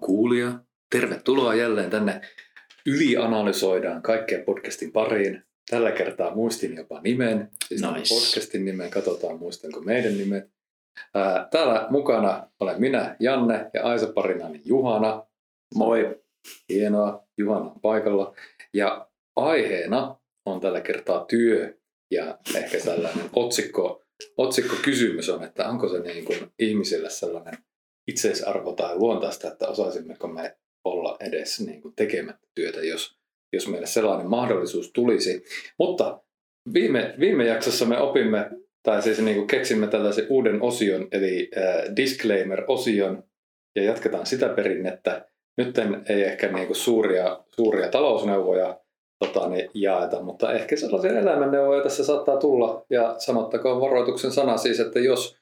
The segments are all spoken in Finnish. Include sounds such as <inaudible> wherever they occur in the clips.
kuulija. Tervetuloa jälleen tänne Ylianalysoidaan kaikkea podcastin pariin. Tällä kertaa muistin jopa nimen, siis nice. podcastin nimen, katsotaan muistanko meidän nimet. Täällä mukana olen minä, Janne, ja Aisa parinani Juhana. Moi. Hienoa, Juhana on paikalla. Ja aiheena on tällä kertaa työ ja ehkä sellainen otsikko, otsikko kysymys on, että onko se niin kuin ihmisille sellainen itseisarvo tai luontaista, että osaisimmeko me olla edes niin kuin tekemättä työtä, jos, jos meille sellainen mahdollisuus tulisi. Mutta viime, viime jaksossa me opimme, tai siis niin kuin keksimme tällaisen uuden osion, eli äh, disclaimer-osion, ja jatketaan sitä perinnettä. Nyt ei ehkä niin kuin suuria, suuria talousneuvoja tota, niin jaeta, mutta ehkä sellaisia elämänneuvoja tässä saattaa tulla. Ja sanottakoon varoituksen sana siis, että jos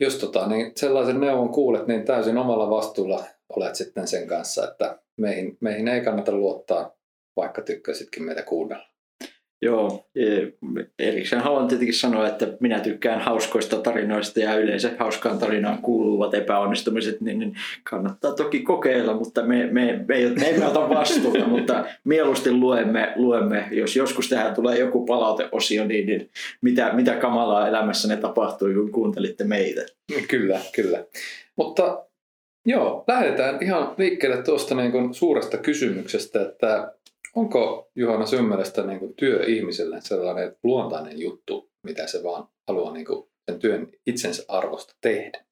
jos tota, niin sellaisen neuvon kuulet, niin täysin omalla vastuulla olet sitten sen kanssa, että meihin, meihin ei kannata luottaa, vaikka tykkäsitkin meitä kuunnella. Joo, e, erikseen haluan tietenkin sanoa, että minä tykkään hauskoista tarinoista ja yleensä hauskaan tarinaan kuuluvat epäonnistumiset, niin, niin kannattaa toki kokeilla, mutta me, me, me, me emme ota vastuuta, <laughs> mutta mieluusti luemme, luemme, jos joskus tähän tulee joku palauteosio, niin, niin mitä, mitä kamalaa elämässä ne tapahtui, kun kuuntelitte meitä. Kyllä, kyllä. Mutta joo, lähdetään ihan liikkeelle tuosta niin suuresta kysymyksestä, että Onko Juhana sun mielestä niin kuin työ ihmiselle sellainen luontainen juttu, mitä se vaan haluaa niin kuin sen työn itsensä arvosta tehdä?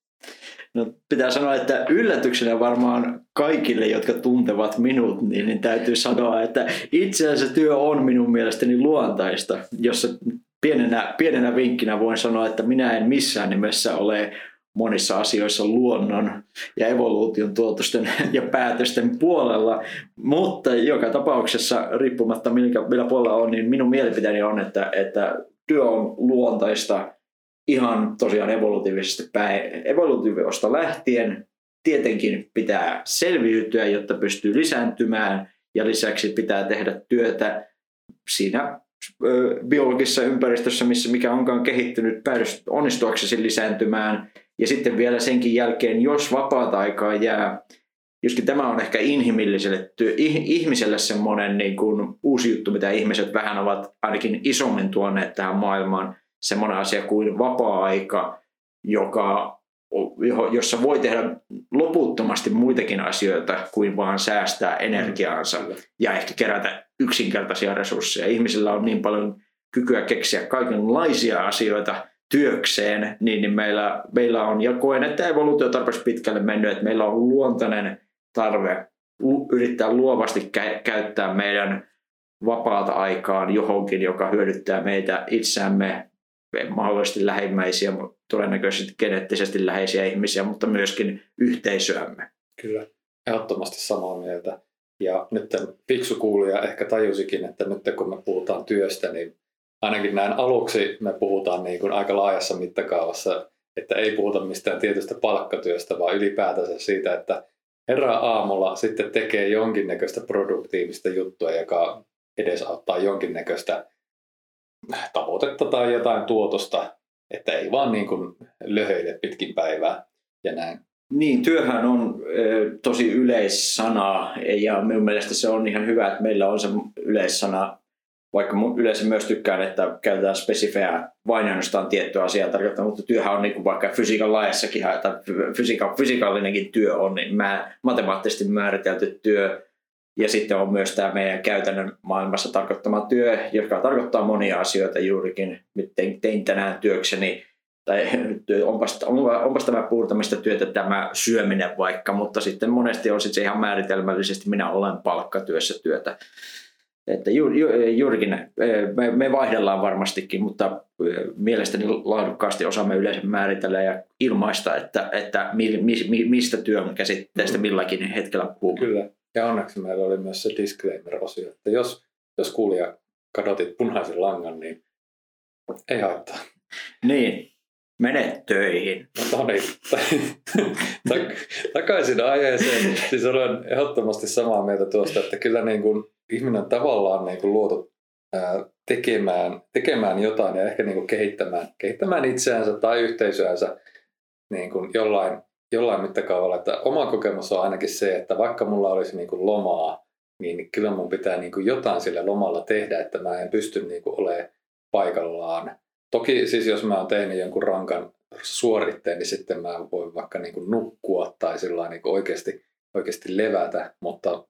No, pitää sanoa, että yllätyksenä varmaan kaikille, jotka tuntevat minut, niin, niin täytyy sanoa, että itse asiassa työ on minun mielestäni luontaista, jossa pienenä, pienenä vinkkinä voin sanoa, että minä en missään nimessä ole monissa asioissa luonnon ja evoluution tuotosten ja päätösten puolella, mutta joka tapauksessa riippumatta millä, millä puolella on, niin minun mielipiteeni on, että, että työ on luontaista ihan tosiaan evolutiivisesti päin, lähtien. Tietenkin pitää selviytyä, jotta pystyy lisääntymään ja lisäksi pitää tehdä työtä siinä biologisessa ympäristössä, missä mikä onkaan kehittynyt onnistuaksesi lisääntymään ja sitten vielä senkin jälkeen, jos vapaata aikaa jää, joskin tämä on ehkä inhimilliselle työ, ihmiselle semmoinen niin kuin uusi juttu, mitä ihmiset vähän ovat ainakin isommin tuoneet tähän maailmaan, semmoinen asia kuin vapaa-aika, joka, jossa voi tehdä loputtomasti muitakin asioita kuin vaan säästää energiaansa ja ehkä kerätä yksinkertaisia resursseja. Ihmisillä on niin paljon kykyä keksiä kaikenlaisia asioita, työkseen, niin, niin meillä, meillä on, ja koen, että evoluutio on tarpeeksi pitkälle mennyt, että meillä on luontainen tarve yrittää luovasti kä- käyttää meidän vapaata aikaan johonkin, joka hyödyttää meitä itseämme, mahdollisesti lähimmäisiä, todennäköisesti geneettisesti läheisiä ihmisiä, mutta myöskin yhteisöämme. Kyllä, ehdottomasti samaa mieltä. Ja nyt fiksu kuulija ehkä tajusikin, että nyt kun me puhutaan työstä, niin ainakin näin aluksi me puhutaan niin kuin aika laajassa mittakaavassa, että ei puhuta mistään tietystä palkkatyöstä, vaan ylipäätänsä siitä, että herää aamulla sitten tekee jonkinnäköistä produktiivista juttua, joka edesauttaa jonkinnäköistä tavoitetta tai jotain tuotosta, että ei vaan niin kuin löhöile pitkin päivää ja näin. Niin, työhän on e, tosi yleissana ja minun mielestä se on ihan hyvä, että meillä on se yleissana vaikka yleensä myös tykkään, että käytetään spesifejä vain ainoastaan tiettyä asiaa tarkoittaa, mutta työhän on niin kuin vaikka fysiikan laajassakin, että fysiika, fysikaallinenkin työ on niin mä, matemaattisesti määritelty työ, ja sitten on myös tämä meidän käytännön maailmassa tarkoittama työ, joka tarkoittaa monia asioita juurikin. Tein, tein tänään työkseni, tai <laughs> onpas, onpas tämä puurtamista työtä tämä syöminen vaikka, mutta sitten monesti on sitten ihan määritelmällisesti minä olen palkkatyössä työtä. Että ju, ju, juurikin me, me vaihdellaan varmastikin, mutta mielestäni laadukkaasti osaamme yleensä määritellä ja ilmaista, että, että mi, mi, mistä työn käsitteestä mm. milläkin hetkellä puhumme. Kyllä, ja onneksi meillä oli myös se disclaimer-osio, että jos, jos kuulija kadotit punaisen langan, niin ei haittaa. Niin, mene töihin. No niin, <laughs> takaisin aiheeseen. Siis olen ehdottomasti samaa mieltä tuosta, että kyllä niin kuin ihminen on tavallaan niin kuin luotu ää, tekemään, tekemään jotain ja ehkä niin kuin kehittämään, kehittämään itseänsä tai yhteisöänsä niin kuin jollain, jollain mittakaavalla, että oma kokemus on ainakin se, että vaikka mulla olisi niin kuin lomaa, niin kyllä mun pitää niin kuin jotain sillä lomalla tehdä, että mä en pysty niin kuin olemaan paikallaan. Toki siis jos mä oon tehnyt jonkun rankan suoritteen, niin sitten mä voin vaikka niin kuin nukkua tai niin kuin oikeasti, oikeasti levätä, mutta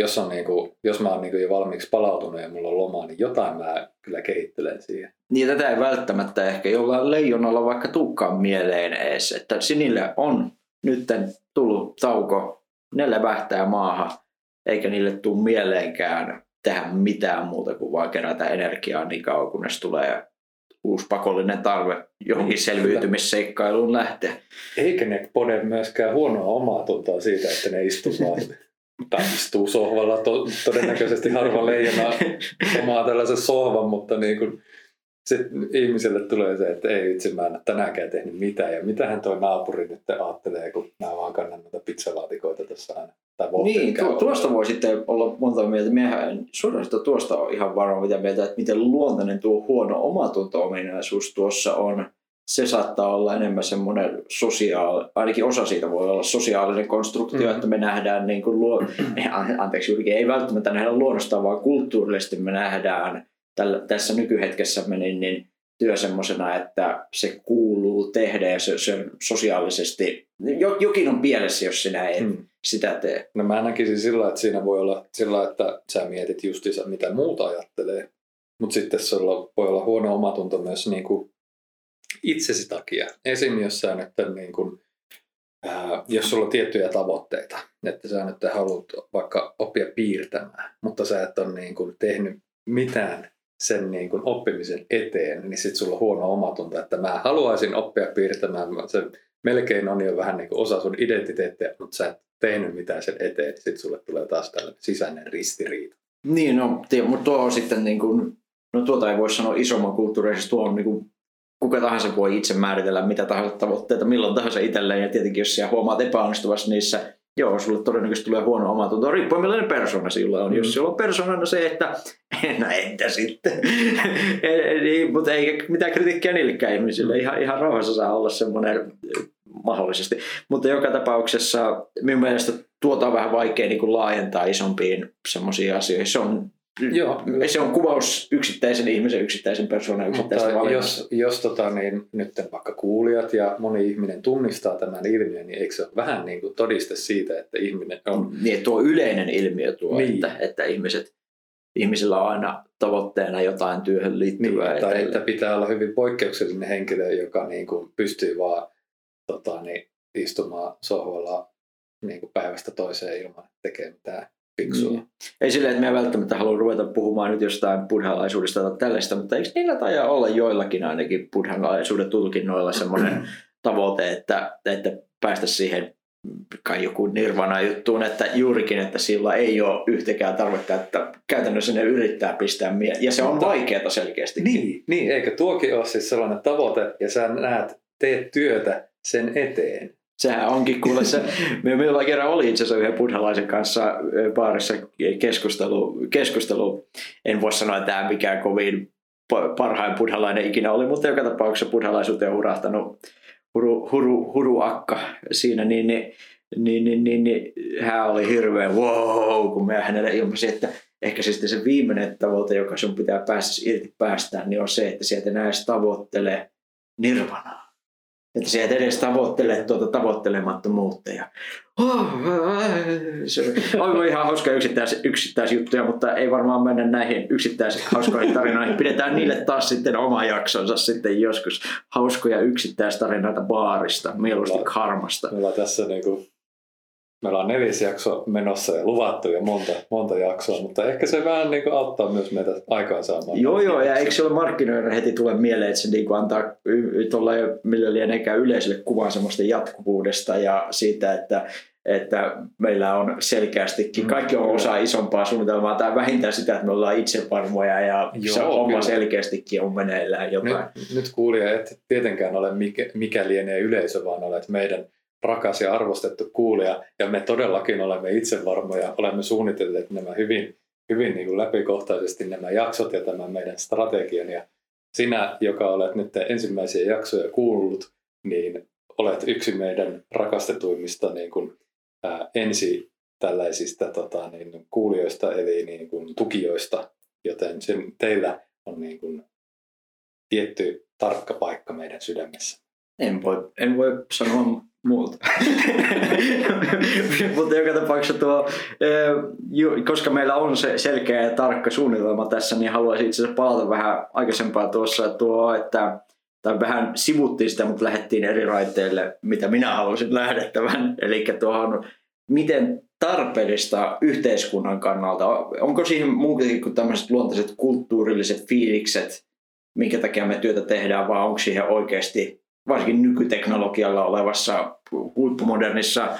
jos, on niin kuin, jos mä oon niin kuin jo valmiiksi palautunut ja mulla on lomaa, niin jotain mä kyllä kehittelen siihen. Niin tätä ei välttämättä ehkä jollain leijonalla vaikka tukkaan mieleen edes, että sinille on nyt tullut tauko, ne levähtää maahan, eikä niille tule mieleenkään tehdä mitään muuta kuin vaan kerätä energiaa niin kauan, kunnes tulee uusi pakollinen tarve johonkin selviytymisseikkailuun lähteä. Eikä ne pode myöskään huonoa omaa tuntoa siitä, että ne istuu vaan tai istuu sohvalla. To, todennäköisesti harva leijona omaa tällaisen sohvan, mutta niin kuin, sitten ihmiselle tulee se, että ei itse mä en ole tänäänkään tehnyt mitään. Ja mitähän tuo naapuri nyt ajattelee, kun mä vaan kannan noita pizzalaatikoita tässä aina. Tai niin, tuo, tuosta voi sitten olla monta mieltä. Miehän suorastaan tuosta on ihan varma mitä mieltä, että miten luontainen tuo huono omatunto-ominaisuus tuossa on. Se saattaa olla enemmän semmoinen sosiaali, ainakin osa siitä voi olla sosiaalinen konstruktio, mm-hmm. että me nähdään niin kuin luo, <clears throat> anteeksi juurikin, ei välttämättä nähdä luonnosta, vaan kulttuurillisesti me nähdään tällä, tässä nykyhetkessä niin, niin työ semmoisena, että se kuuluu tehdä ja se, se sosiaalisesti, jokin on pielessä, jos sinä et hmm. sitä tee. No mä näkisin sillä, että siinä voi olla sillä, että sä mietit justiinsa, mitä muuta ajattelee, mutta sitten sulla voi olla huono omatunto myös niin kuin itsesi takia. Esim. jos sä nyt niin kuin, ää, jos sulla on tiettyjä tavoitteita, että sä nyt haluat vaikka oppia piirtämään, mutta sä et ole niin kuin tehnyt mitään sen niin kuin oppimisen eteen, niin sitten sulla on huono omatunto, että mä haluaisin oppia piirtämään. Se melkein on jo vähän niin kuin osa sun identiteettiä, mutta sä et tehnyt mitään sen eteen, niin sitten sulle tulee taas tällainen sisäinen ristiriita. Niin, no, mutta tuo on sitten niin kuin, no tuota ei voi sanoa isomman kulttuurisesti, tuo on niin kuin, kuka tahansa voi itse määritellä mitä tahansa tavoitteita milloin tahansa itselleen, ja tietenkin jos siellä huomaat epäonnistuvasti niissä, joo, sulle todennäköisesti tulee huono omatunto, riippuen millainen persona sillä on. Mm. Jos sulla on persoonana se, että <laughs> no entä sitten, <laughs> niin, mutta ei mitään kritiikkiä niillekään ihmisille, ihan, ihan rauhassa saa olla semmoinen mahdollisesti. Mutta joka tapauksessa minun mielestä tuota on vähän vaikea niin kuin laajentaa isompiin semmoisiin asioihin. Se on Joo. Se on kuvaus yksittäisen ihmisen, yksittäisen persoonan, yksittäisen Mutta jos, jos tota, niin, nyt vaikka kuulijat ja moni ihminen tunnistaa tämän ilmiön, niin eikö se ole vähän niin kuin todiste siitä, että ihminen on... Niin, tuo yleinen ilmiö tuo, niin. että, että ihmiset, ihmisillä on aina tavoitteena jotain työhön liittyvää. Niin, tai että pitää olla hyvin poikkeuksellinen henkilö, joka niin kuin pystyy vaan tota, niin, istumaan sohvalla niin kuin päivästä toiseen ilman, että tekee mitään fiksua. Niin. Ei silleen, että me välttämättä halua ruveta puhumaan nyt jostain buddhalaisuudesta tai tällaista, mutta eikö niillä tajaa olla joillakin ainakin buddhalaisuuden tulkinnoilla semmoinen <clears throat> tavoite, että, että päästä siihen kai joku nirvana juttuun, että juurikin, että sillä ei ole yhtäkään tarvetta, että käytännössä ne yrittää pistää mie- Ja se on Mutta, vaikeaa selkeästi. Niin, niin, eikö tuokin ole siis sellainen tavoite, ja sä näet, teet työtä sen eteen. Sehän onkin kuule se, <laughs> minulla kerran oli itse asiassa yhden buddhalaisen kanssa baarissa keskustelu, keskustelu. En voi sanoa, että tämä mikään kovin parhain buddhalainen ikinä oli, mutta joka tapauksessa buddhalaisuuteen on hurahtanut huru, huru, huru akka siinä, niin, niin, niin, niin, niin, niin hän oli hirveän wow, kun me hänelle ilmaisi, että ehkä se sitten se viimeinen tavoite, joka sun pitää päästä irti päästään, niin on se, että sieltä näistä tavoittelee nirvanaa. Että sä et edes tavoittele tuota tavoittelemattomuutta. Ja, oh, se on ihan hauska yksittäis, yksittäisjuttuja, mutta ei varmaan mennä näihin yksittäisiin hauskoihin tarinoihin. Pidetään niille taas sitten oma jaksonsa sitten joskus hauskoja yksittäistarinoita baarista, mieluusti karmasta. Meillä on tässä niinku meillä on neljäs jakso menossa ja luvattu jo monta, monta jaksoa, mutta ehkä se vähän niin kuin auttaa myös meitä aikaan saamaan. Joo, joo, ja eikö se ole markkinoiden heti tule mieleen, että se niin kuin antaa tuolla millä lienekään yleisölle kuvan semmoista jatkuvuudesta ja siitä, että että meillä on selkeästikin, kaikki on osa isompaa suunnitelmaa tai vähintään sitä, että me ollaan itsevarmoja ja Joo, se homma kyllä. selkeästikin on meneillään jotain. Nyt, nyt kuulija et tietenkään ole mikä, mikä lienee yleisö, vaan olet meidän rakas ja arvostettu kuulija, ja me todellakin olemme itsevarmoja, olemme suunnitelleet nämä hyvin, hyvin niin kuin läpikohtaisesti nämä jaksot ja tämän meidän strategian, ja sinä, joka olet nyt ensimmäisiä jaksoja kuullut, niin olet yksi meidän rakastetuimmista niin kuin, ää, ensi tällaisista tota, niin, kuulijoista eli niin kuin, tukijoista, joten sen, teillä on niin kuin, tietty tarkka paikka meidän sydämessä. En voi, en voi sanoa muuta. <laughs> Mutta joka tapauksessa tuo, koska meillä on se selkeä ja tarkka suunnitelma tässä, niin haluaisin itse asiassa palata vähän aikaisempaa tuossa tuo, että tai vähän sivuttiin sitä, mutta lähdettiin eri raiteille, mitä minä halusin lähdettävän. Eli tuohon, miten tarpeellista yhteiskunnan kannalta, onko siihen muutenkin kuin tämmöiset luontaiset kulttuurilliset fiilikset, minkä takia me työtä tehdään, vai onko siihen oikeasti varsinkin nykyteknologialla olevassa huippumodernissa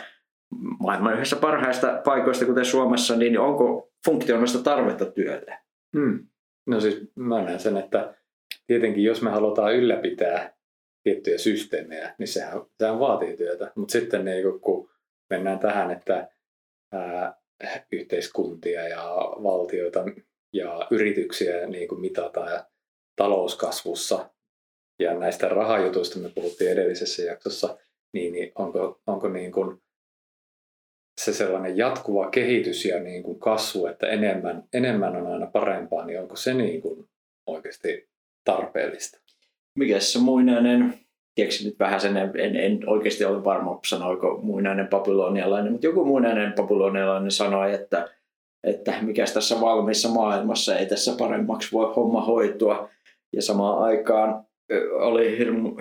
maailman yhdessä parhaista paikoista, kuten Suomessa, niin onko funktionaalista tarvetta työlle? Hmm. No siis mä näen sen, että tietenkin jos me halutaan ylläpitää tiettyjä systeemejä, niin sehän, sehän vaatii työtä. Mutta sitten niin kun mennään tähän, että ää, yhteiskuntia ja valtioita ja yrityksiä niin kuin mitataan talouskasvussa ja näistä rahajutuista me puhuttiin edellisessä jaksossa, niin, niin onko, onko niin kuin se sellainen jatkuva kehitys ja niin kuin kasvu, että enemmän, enemmän on aina parempaa, niin onko se niin kuin oikeasti tarpeellista? Mikä se muinainen, tiedätkö nyt vähän sen, en, en oikeasti ole varma sanoiko muinainen babylonialainen, mutta joku muinainen babylonialainen sanoi, että, että mikä tässä valmiissa maailmassa ei tässä paremmaksi voi homma hoitua. Ja samaan aikaan oli hirmu,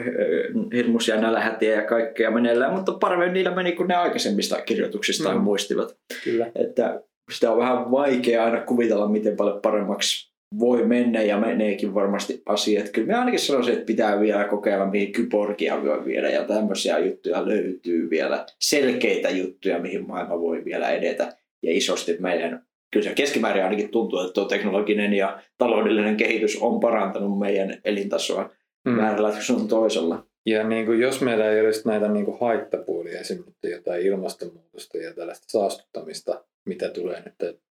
hirmuisia nälähätiä ja kaikkea meneillään, mutta paremmin niillä meni kuin ne aikaisemmista kirjoituksista mm. muistivat. Kyllä. Että sitä on vähän vaikea aina kuvitella, miten paljon paremmaksi voi mennä ja meneekin varmasti asiat. Kyllä mä ainakin sanoisin, että pitää vielä kokeilla, mihin kyborgia voi viedä ja tämmöisiä juttuja löytyy vielä. Selkeitä juttuja, mihin maailma voi vielä edetä. Ja isosti meidän, kyllä se keskimäärin ainakin tuntuu, että tuo teknologinen ja taloudellinen kehitys on parantanut meidän elintasoa mm. väärällä sun toisella. Ja niin kuin jos meillä ei olisi näitä niin kuin haittapuolia, esimerkiksi jotain ilmastonmuutosta ja tällaista saastuttamista, mitä tulee nyt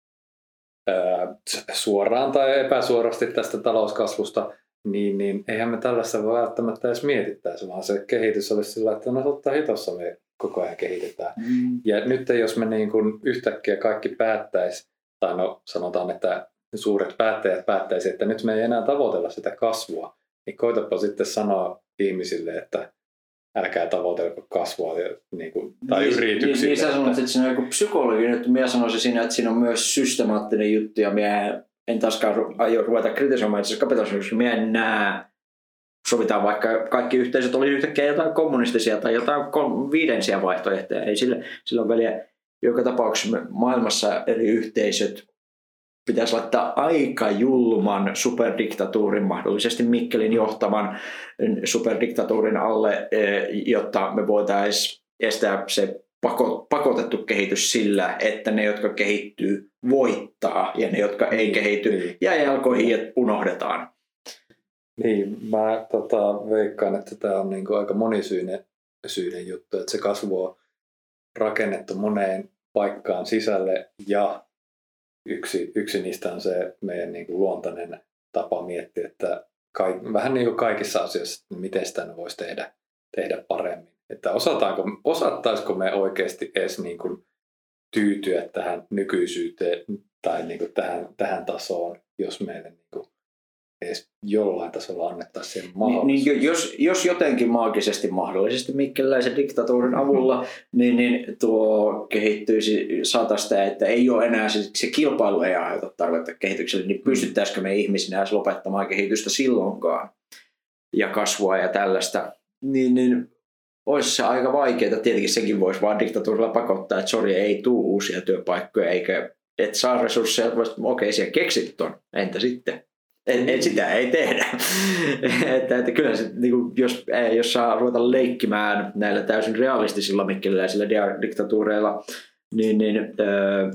ää, suoraan tai epäsuorasti tästä talouskasvusta, niin, niin eihän me tällaista voi välttämättä edes mietittäisi, vaan se kehitys olisi sillä, että no totta hitossa me koko ajan kehitetään. Mm. Ja nyt jos me niin kuin yhtäkkiä kaikki päättäisi, tai no sanotaan, että suuret päättäjät päättäisi, että nyt me ei enää tavoitella sitä kasvua, niin koitapa sitten sanoa ihmisille, että älkää tavoitelko kasvua niin kuin, tai niin, yrityksille. Niin, niin sä sanoit, että siinä on joku psykologinen juttu. Minä sanoisin siinä, että siinä on myös systemaattinen juttu ja minä en taaskaan aio ruveta kritisoimaan itse kapitalismia, minä en näe sovitaan vaikka kaikki yhteisöt oli yhtäkkiä jotain kommunistisia tai jotain viidensiä vaihtoehtoja. Ei sillä, sillä on väliä. Joka tapauksessa maailmassa eri yhteisöt pitäisi laittaa aika julman superdiktatuurin, mahdollisesti Mikkelin johtavan superdiktatuurin alle, eh, jotta me voitaisiin estää se pakotettu kehitys sillä, että ne, jotka kehittyy, voittaa ja ne, jotka ei kehity, niin. jää jalkoihin ja unohdetaan. Niin, mä tota, veikkaan, että tämä on niinku aika monisyinen syinen juttu, että se kasvu on rakennettu moneen paikkaan sisälle ja yksi, yksi niistä on se meidän niin kuin luontainen tapa miettiä, että kaik, vähän niin kuin kaikissa asioissa, että miten sitä voisi tehdä, tehdä paremmin. Että osataanko, osattaisiko me oikeasti edes niin kuin tyytyä tähän nykyisyyteen tai niin kuin tähän, tähän tasoon, jos meille niin kuin edes jollain tasolla annettaisiin sen mahdollisuus. Niin, niin, jos, jos jotenkin maagisesti mahdollisesti mikkeläisen diktatuurin avulla, niin, niin tuo kehittyisi satasta, että ei ole enää se, se kilpailu ei aiheuta tarvetta kehitykselle, niin mm. pystyttäisikö me ihmisinä edes lopettamaan kehitystä silloinkaan ja kasvua ja tällaista, niin, niin olisi se aika vaikeaa. Tietenkin sekin voisi vaan diktatuurilla pakottaa, että sori, ei tule uusia työpaikkoja, eikä et saa resursseja, okei, okay, siellä keksit ton, entä sitten? Et, et sitä ei tehdä. <laughs> että, että kyllä se, niin kuin, jos, jos saa ruveta leikkimään näillä täysin realistisilla mikkeliläisillä diktatuureilla, niin, niin öö,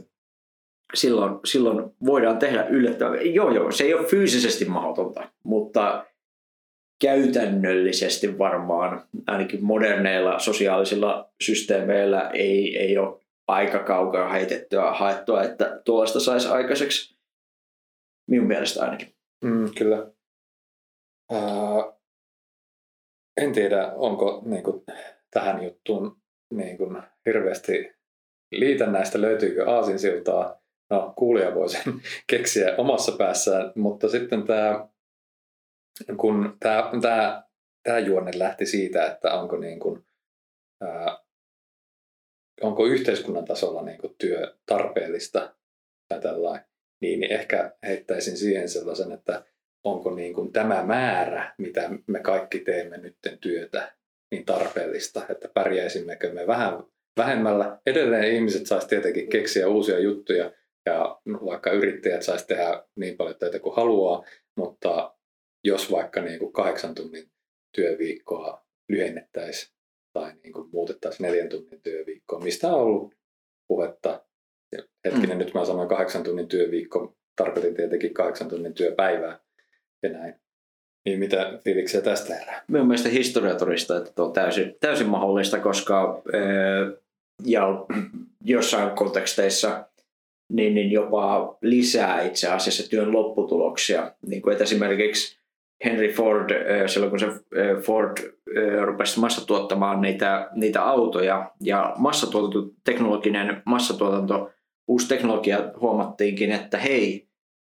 silloin, silloin voidaan tehdä yllättävää. Joo, joo, se ei ole fyysisesti mahdotonta, mutta käytännöllisesti varmaan ainakin moderneilla sosiaalisilla systeemeillä ei, ei ole aika kaukaa heitettyä haettua, että tuollaista saisi aikaiseksi. Minun mielestä ainakin. Mm, kyllä. Uh, en tiedä, onko niin kuin, tähän juttuun niin kuin hirveästi liitännäistä löytyykö aasinsiltaa. No, kuulija voi sen <laughs> keksiä omassa päässään, mutta sitten tämä, kun tämä, tämä, tämä juonne lähti siitä, että onko, niin kuin, ää, onko yhteiskunnan tasolla niin kuin työ tarpeellista tai tällainen, niin, niin ehkä heittäisin siihen sellaisen, että onko niin kuin tämä määrä, mitä me kaikki teemme nyt työtä, niin tarpeellista, että pärjäisimmekö me vähän vähemmällä. Edelleen ihmiset saisi tietenkin keksiä uusia juttuja ja vaikka yrittäjät saisi tehdä niin paljon töitä kuin haluaa, mutta jos vaikka niin kuin kahdeksan tunnin työviikkoa lyhennettäisiin tai niin kuin muutettaisiin neljän tunnin työviikkoa, mistä on ollut puhetta. Hetkinen, mm. nyt mä sanoin kahdeksan tunnin työviikko, tarkoitin tietenkin kahdeksan tunnin työpäivää ja näin. Niin mitä fiiliksiä tästä herää? Minun mielestä historia todistaa, että tuo on täysin, täysin mahdollista, koska ää, ja jossain konteksteissa niin, niin jopa lisää itse asiassa työn lopputuloksia. Niin kuin, että esimerkiksi Henry Ford, silloin kun se Ford rupesi massatuottamaan niitä, niitä autoja ja massatuotanto, teknologinen massatuotanto, uusi teknologia huomattiinkin, että hei,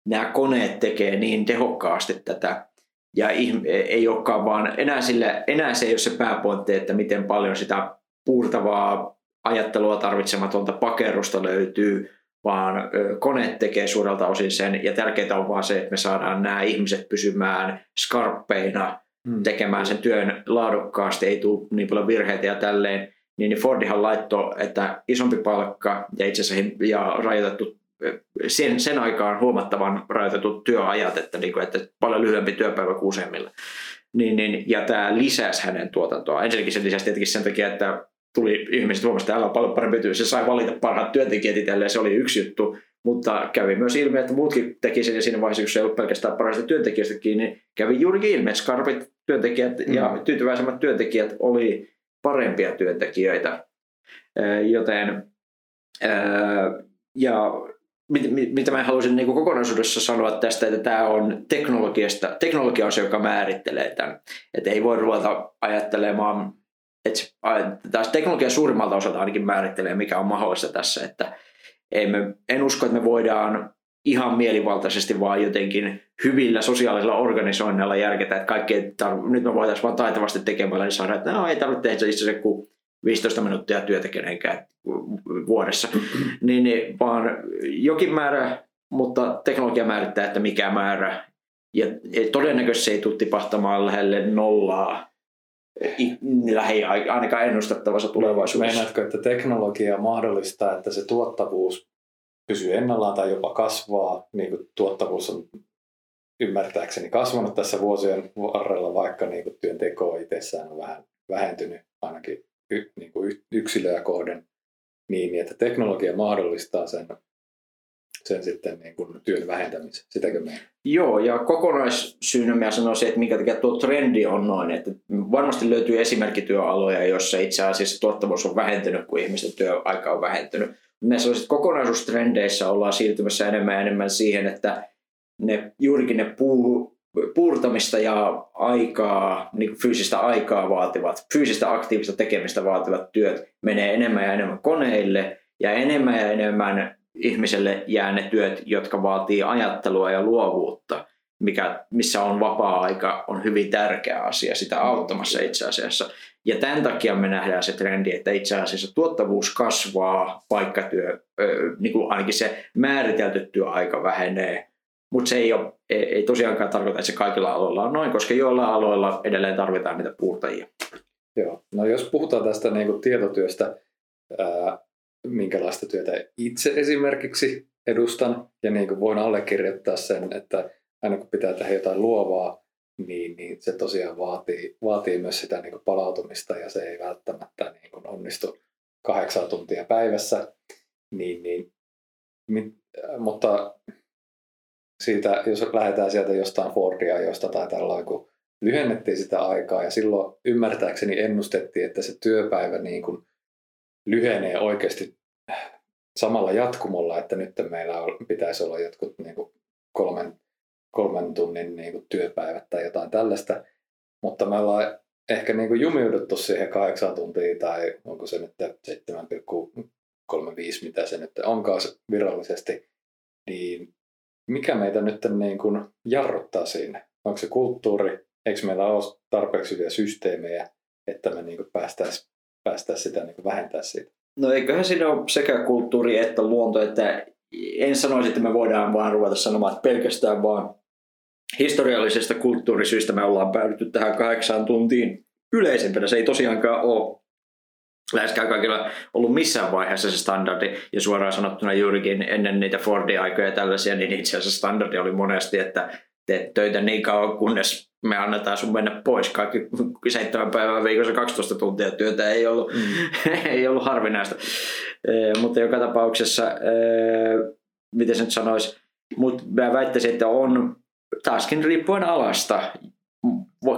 nämä koneet tekee niin tehokkaasti tätä ja ei olekaan vaan, enää, sille, enää se ei ole se pääpointti, että miten paljon sitä puurtavaa ajattelua tarvitsematonta pakerusta löytyy, vaan koneet tekee suurelta osin sen. Ja tärkeintä on vaan se, että me saadaan nämä ihmiset pysymään skarppeina, mm. tekemään sen työn laadukkaasti, ei tule niin paljon virheitä ja tälleen. Niin Fordihan laittoi, että isompi palkka ja itse asiassa ja rajoitettu sen, sen aikaan huomattavan rajoitetut työajat, että, niin kuin, että paljon lyhyempi työpäivä kuin useimmilla. Niin, niin, ja tämä lisäsi hänen tuotantoa. Ensinnäkin se lisäsi tietenkin sen takia, että tuli ihmiset huomasivat, että älä on paljon parempi työ. Se sai valita parhaat työntekijät itselleen, se oli yksi juttu. Mutta kävi myös ilmi, että muutkin teki sen ja siinä vaiheessa, kun se ei ollut pelkästään parhaista työntekijöistä kiinni, niin kävi juurikin ilmi, että skarpit työntekijät mm. ja tyytyväisemmät työntekijät oli parempia työntekijöitä. Joten ja mitä mä haluaisin niin kokonaisuudessa sanoa tästä, että tämä on teknologiasta, teknologia on se, joka määrittelee tämän. Että ei voi ruveta ajattelemaan että taas teknologia suurimmalta osalta ainakin määrittelee, mikä on mahdollista tässä, että ei me, en usko, että me voidaan ihan mielivaltaisesti vaan jotenkin hyvillä sosiaalisilla organisoinnilla järketä, että kaikki ei tarv- nyt me voitaisiin vaan taitavasti tekemällä niin saada, että no, ei tarvitse tehdä itse asiassa kuin 15 minuuttia työtä kenenkään vuodessa, <clears throat> niin, niin, vaan jokin määrä, mutta teknologia määrittää, että mikä määrä, ja todennäköisesti se ei tule tipahtamaan lähelle nollaa. Lähi ainakaan ennustettavassa tulevaisuudessa. Meinaatko, että teknologia mahdollistaa, että se tuottavuus pysyy ennallaan tai jopa kasvaa, niin kuin tuottavuus on ymmärtääkseni kasvanut tässä vuosien varrella, vaikka niin kuin työnteko itsessään on vähän vähentynyt ainakin y, niin kuin yksilöä kohden, niin, niin että teknologia mahdollistaa sen sen sitten niin kuin työn vähentämisen. Sitäkö me? Joo, ja kokonaissyynä mä sanoisin, että minkä takia tuo trendi on noin, että varmasti löytyy esimerkkityöaloja, joissa itse asiassa tuottavuus on vähentynyt, kun ihmisten työaika on vähentynyt. Näissä kokonaisuustrendeissä ollaan siirtymässä enemmän ja enemmän siihen, että ne, juurikin ne puu, puurtamista ja aikaa, niin fyysistä aikaa vaativat, fyysistä aktiivista tekemistä vaativat työt menee enemmän ja enemmän koneille ja enemmän ja enemmän ihmiselle jää ne työt, jotka vaatii ajattelua ja luovuutta, mikä, missä on vapaa-aika, on hyvin tärkeä asia sitä auttamassa itse asiassa. Ja tämän takia me nähdään se trendi, että itse asiassa tuottavuus kasvaa, paikkatyö, niin kuin ainakin se määritelty työaika vähenee, mutta se ei, ole, ei, tosiaankaan tarkoita, että se kaikilla aloilla on noin, koska joilla aloilla edelleen tarvitaan niitä puurtajia. Joo, no jos puhutaan tästä niin kuin tietotyöstä, ää, minkälaista työtä itse esimerkiksi edustan. Ja niin kuin voin allekirjoittaa sen, että aina kun pitää tehdä jotain luovaa, niin, niin se tosiaan vaatii, vaatii myös sitä niin kuin palautumista ja se ei välttämättä niin kuin onnistu kahdeksan tuntia päivässä. Niin, niin, mit, mutta siitä, jos lähdetään sieltä jostain Fordia josta tai tällä kun lyhennettiin sitä aikaa ja silloin ymmärtääkseni ennustettiin, että se työpäivä niin kuin lyhenee oikeasti samalla jatkumolla, että nyt meillä pitäisi olla jotkut niin kuin kolmen, kolmen tunnin niin kuin työpäivät tai jotain tällaista. Mutta me ollaan ehkä niin kuin jumiuduttu siihen kahdeksan tuntia tai onko se nyt 7,35, mitä se nyt onkaan virallisesti, niin mikä meitä nyt niin kuin jarruttaa siinä? Onko se kulttuuri? Eikö meillä ole tarpeeksi hyviä systeemejä, että me niin päästäisiin päästäisi sitä niin vähentää siitä? No eiköhän siinä ole sekä kulttuuri että luonto, että en sanoisi, että me voidaan vaan ruveta sanomaan, että pelkästään vaan historiallisesta kulttuurisyistä me ollaan päädytty tähän kahdeksaan tuntiin yleisempänä. Se ei tosiaankaan ole läheskään kaikilla ollut missään vaiheessa se standardi. Ja suoraan sanottuna juurikin ennen niitä Fordin aikoja ja tällaisia, niin itse asiassa standardi oli monesti, että teet töitä niin kauan, kunnes me annetaan sun mennä pois. Kaikki seitsemän päivää viikossa 12 tuntia työtä ei ollut, mm. <laughs> ei ollut harvinaista. E, mutta joka tapauksessa, e, miten se nyt sanoisi, mutta mä väittäisin, että on taaskin riippuen alasta.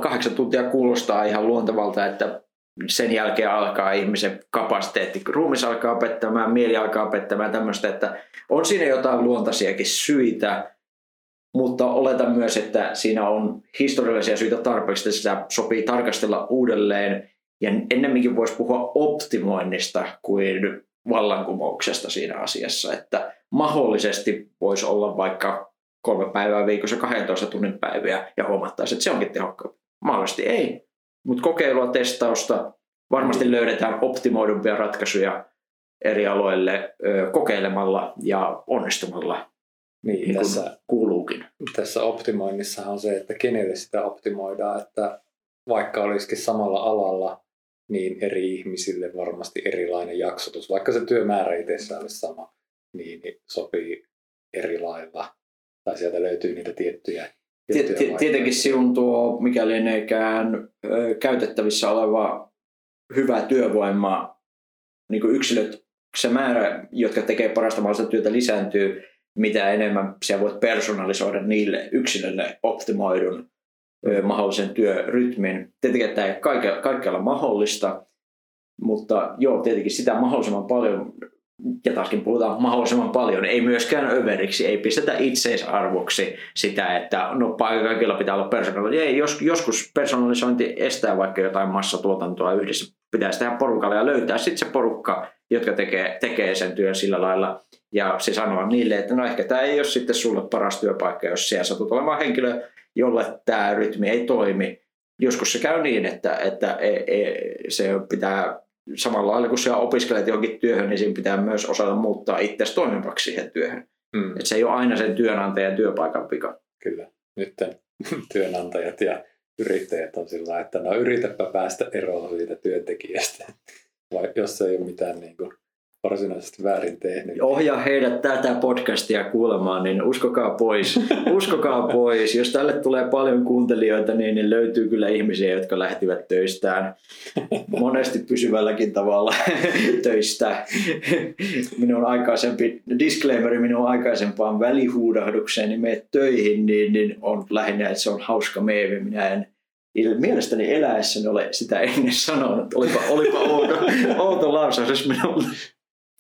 Kahdeksan tuntia kuulostaa ihan luontevalta, että sen jälkeen alkaa ihmisen kapasiteetti. Ruumis alkaa pettämään, mieli alkaa pettämään tämmöistä, että on siinä jotain luontaisiakin syitä, mutta oletan myös, että siinä on historiallisia syitä tarpeeksi, että sitä sopii tarkastella uudelleen. Ja ennemminkin voisi puhua optimoinnista kuin vallankumouksesta siinä asiassa, että mahdollisesti voisi olla vaikka kolme päivää viikossa 12 tunnin päiviä ja huomattaisiin, että se onkin tehokkaampi. Mahdollisesti ei, mutta kokeilua, testausta, varmasti löydetään optimoidumpia ratkaisuja eri aloille kokeilemalla ja onnistumalla niin, niin tässä, kuuluukin. Tässä optimoinnissa on se, että kenelle sitä optimoidaan, että vaikka olisikin samalla alalla, niin eri ihmisille varmasti erilainen jaksotus, vaikka se työmäärä itsessään olisi sama, niin sopii eri lailla. Tai sieltä löytyy niitä tiettyjä Tietenkin sinun tuo, mikä lieneekään käytettävissä oleva hyvä työvoima, niin kuin yksilöt, se määrä, jotka tekee parasta mahdollista työtä lisääntyy, mitä enemmän sä voit personalisoida niille yksilölle optimoidun ö, mahdollisen työrytmin. Tietenkin tämä ei kaikkialla mahdollista, mutta joo, tietenkin sitä mahdollisimman paljon, ja taaskin puhutaan mahdollisimman paljon, ei myöskään överiksi, ei pistetä itseisarvoksi sitä, että no kaikilla pitää olla personalisointi. Ei, jos, joskus personalisointi estää vaikka jotain massatuotantoa yhdessä, pitäisi tehdä porukalle ja löytää sitten se porukka, jotka tekee, tekee sen työn sillä lailla, ja se sanoa niille, että no ehkä tämä ei ole sitten sulle paras työpaikka, jos siellä satut olemaan henkilö, jolle tämä rytmi ei toimi. Joskus se käy niin, että, että e, e, se pitää samalla lailla kun sä opiskelet johonkin työhön, niin siinä pitää myös osata muuttaa itsestä toimivaksi siihen työhön. Hmm. Et se ei ole aina sen työnantajan työpaikan pika. Kyllä. Nyt <laughs> työnantajat ja yrittäjät on sillä että no yritäpä päästä eroon siitä työntekijästä. <laughs> Vai jos ei ole mitään niin kuin varsinaisesti väärin tehnyt. Ohjaa heidät tätä podcastia kuulemaan, niin uskokaa pois. <laughs> uskokaa pois. Jos tälle tulee paljon kuuntelijoita, niin, niin löytyy kyllä ihmisiä, jotka lähtivät töistään. <laughs> Monesti pysyvälläkin tavalla <laughs> töistä. Minun aikaisempi, disclaimeri minun aikaisempaan välihuudahdukseen, niin meet töihin, niin, niin on lähinnä, että se on hauska meemi. Minä en mielestäni eläessäni ole sitä ennen sanonut. Olipa, olipa outo, outo lausaus minulle.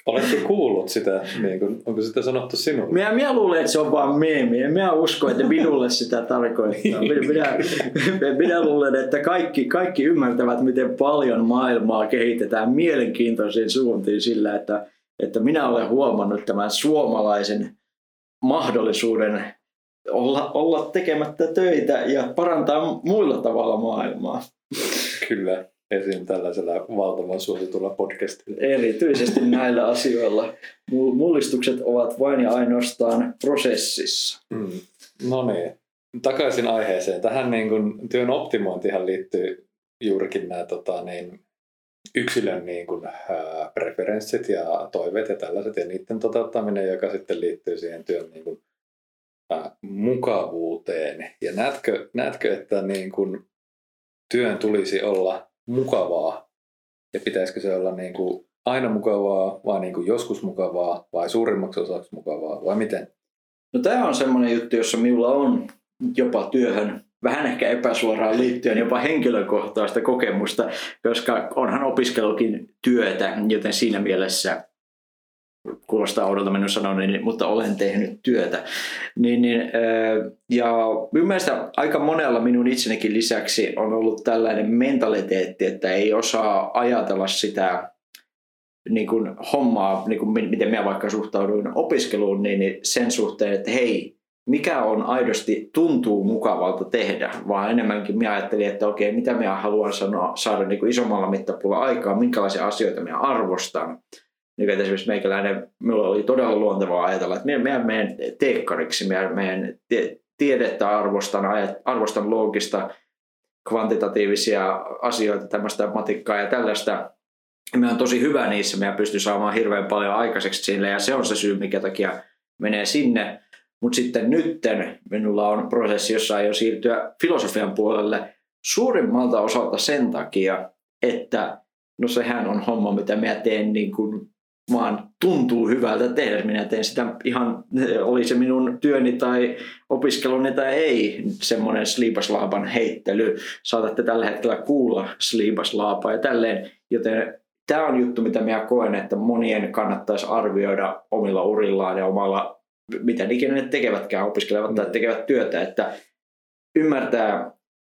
Oletko kuullut sitä? Niin kuin, onko sitä sanottu sinulle? Minä, minä luulen, että se on vain meemi. Minä usko, että minulle sitä tarkoittaa. <laughs> Minä, minä, minä luulen, että kaikki, kaikki ymmärtävät, miten paljon maailmaa kehitetään mielenkiintoisiin suuntiin sillä, että, että minä olen huomannut tämän suomalaisen mahdollisuuden olla, olla tekemättä töitä ja parantaa muilla tavalla maailmaa. Kyllä esim. tällaisella valtavan suositulla podcastilla. Erityisesti näillä asioilla. Mullistukset ovat vain ja ainoastaan prosessissa. Mm. No niin, takaisin aiheeseen. Tähän niin kuin, työn optimointihan liittyy juurikin nämä tota, niin, yksilön niin kuin, ää, preferenssit ja toiveet ja tällaiset ja niiden toteuttaminen, joka sitten liittyy siihen työn niin kuin, ää, mukavuuteen. Ja näetkö, näetkö että niin kuin, työn tulisi olla mukavaa? Ja pitäisikö se olla niin kuin aina mukavaa vai niin kuin joskus mukavaa vai suurimmaksi osaksi mukavaa vai miten? No tämä on semmoinen juttu, jossa minulla on jopa työhön vähän ehkä epäsuoraan liittyen jopa henkilökohtaista kokemusta, koska onhan opiskelukin työtä, joten siinä mielessä kuulostaa oudolta minun sanoa, niin, mutta olen tehnyt työtä. Niin, niin, ja minun mielestä aika monella minun itsenikin lisäksi on ollut tällainen mentaliteetti, että ei osaa ajatella sitä niin kuin hommaa, niin kuin miten minä vaikka suhtauduin opiskeluun, niin sen suhteen, että hei, mikä on aidosti tuntuu mukavalta tehdä, vaan enemmänkin minä ajattelin, että okei, mitä minä haluan sanoa, saada niin kuin isommalla mittapuolella aikaa, minkälaisia asioita minä arvostan. Niin esimerkiksi meikäläinen, minulla oli todella luontevaa ajatella, että minä, minä menen teekkariksi, minä menen tiedettä arvostan, arvostan loogista, kvantitatiivisia asioita, tämmöistä matikkaa ja tällaista. Minä olen tosi hyvä niissä, minä pystyn saamaan hirveän paljon aikaiseksi sille ja se on se syy, mikä takia menee sinne. Mutta sitten nytten minulla on prosessi, jossa aion siirtyä filosofian puolelle suurimmalta osalta sen takia, että no sehän on homma, mitä minä teen niin kuin vaan tuntuu hyvältä tehdä. Minä teen sitä ihan, oli se minun työni tai opiskeluni tai ei, semmoinen sliipaslaapan heittely. Saatatte tällä hetkellä kuulla sliipaslaapaa ja tälleen. Joten tämä on juttu, mitä minä koen, että monien kannattaisi arvioida omilla urillaan ja omalla mitä ikinä ne tekevätkään, opiskelevat tai mm. tekevät työtä, että ymmärtää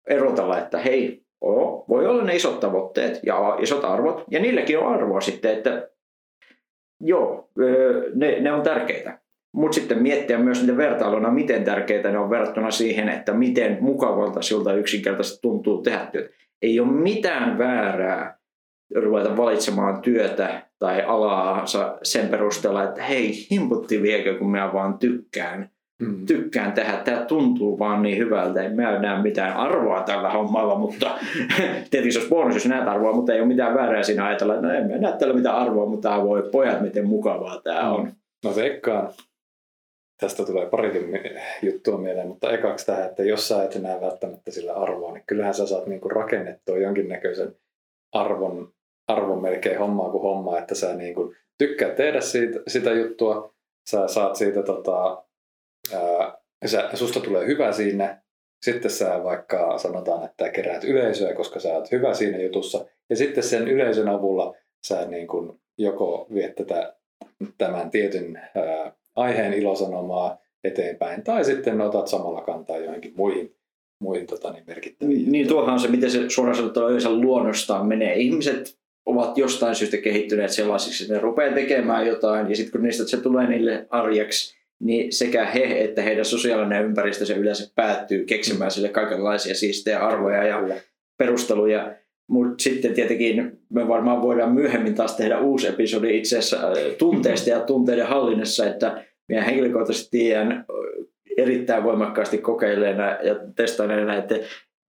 erotella, että hei, oo, voi olla ne isot tavoitteet ja isot arvot, ja niilläkin on arvoa sitten, että joo, ne, ne on tärkeitä. Mutta sitten miettiä myös niitä vertailuna, miten tärkeitä ne on verrattuna siihen, että miten mukavalta siltä yksinkertaisesti tuntuu tehdä työtä. Ei ole mitään väärää ruveta valitsemaan työtä tai alaa sen perusteella, että hei, himputti viekö, kun minä vaan tykkään. Mm. Tykkään tehdä, tämä tuntuu vaan niin hyvältä, en mä näe mitään arvoa tällä hommalla, mutta <laughs> tietysti olisi bonus, jos näet arvoa, mutta ei ole mitään väärää siinä ajatella, että no en mä näe tällä mitään arvoa, mutta tämä voi, pojat, miten mukavaa tämä mm. on. No veikkaan, tästä tulee parikin juttua mieleen, mutta ekaksi tähän, että jos sä et näe välttämättä sillä arvoa, niin kyllähän sä saat niinku rakennettua jonkinnäköisen arvon arvon melkein hommaa kuin hommaa, että sä niin kuin tykkäät tehdä siitä, sitä juttua, sä saat siitä tota, ää, sä, susta tulee hyvä siinä, sitten sä vaikka sanotaan, että keräät yleisöä, koska sä oot hyvä siinä jutussa, ja sitten sen yleisön avulla sä niin kuin joko viet tätä, tämän tietyn ää, aiheen ilosanomaa eteenpäin, tai sitten otat samalla kantaa johonkin muihin muihin tota, niin merkittäviin. Niin tuohan on se, miten se suoraan sanottuna yleensä luonnostaan menee. Ihmiset ovat jostain syystä kehittyneet sellaisiksi, että ne rupeaa tekemään jotain ja sitten kun niistä se tulee niille arjeksi, niin sekä he että heidän sosiaalinen ympäristö se yleensä päättyy keksimään sille kaikenlaisia siistejä arvoja ja perusteluja. Mutta sitten tietenkin me varmaan voidaan myöhemmin taas tehdä uusi episodi itse asiassa äh, tunteista ja tunteiden hallinnassa, että minä henkilökohtaisesti tiedän äh, erittäin voimakkaasti kokeileena ja testaileena, että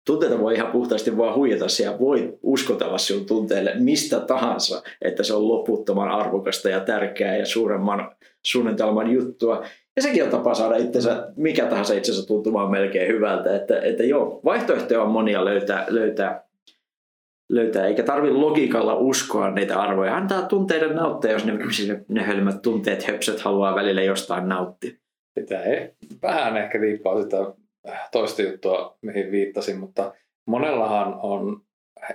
tunteita voi ihan puhtaasti vaan huijata ja voi uskotella sinun tunteille mistä tahansa, että se on loputtoman arvokasta ja tärkeää ja suuremman suunnitelman juttua. Ja sekin on tapa saada itsensä, mikä tahansa itsensä tuntumaan melkein hyvältä. Että, että joo, vaihtoehtoja on monia löytää, löytää, löytää eikä tarvi logiikalla uskoa niitä arvoja. Antaa tunteiden nauttia, jos ne, ne hölmät tunteet höpsöt haluaa välillä jostain nauttia. Sitä ei. Vähän ehkä liippaa sitä toista juttua, mihin viittasin, mutta monellahan on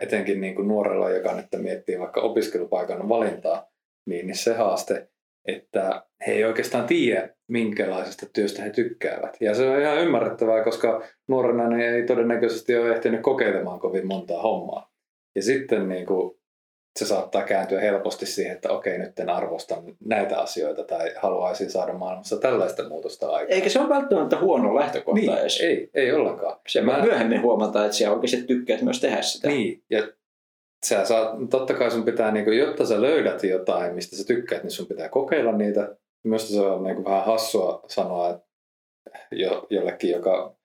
etenkin niin kuin nuorella, joka nyt miettii vaikka opiskelupaikan valintaa, niin se haaste, että he ei oikeastaan tiedä, minkälaisesta työstä he tykkäävät. Ja se on ihan ymmärrettävää, koska nuorena ne ei todennäköisesti ole ehtinyt kokeilemaan kovin montaa hommaa. Ja sitten niin kuin se saattaa kääntyä helposti siihen, että okei, nyt en arvostan näitä asioita tai haluaisin saada maailmassa tällaista muutosta aikaan. Eikä se ole välttämättä huono lähtökohta niin, edes. Ei, ei ollenkaan. Se mä... myöhemmin huomata, että siellä oikeasti tykkäät myös tehdä sitä. Niin, ja sä saat, totta kai sun pitää, niin kuin, jotta sä löydät jotain, mistä sä tykkäät, niin sun pitää kokeilla niitä. Myös se on niin kuin, vähän hassua sanoa että jo, jollekin, joka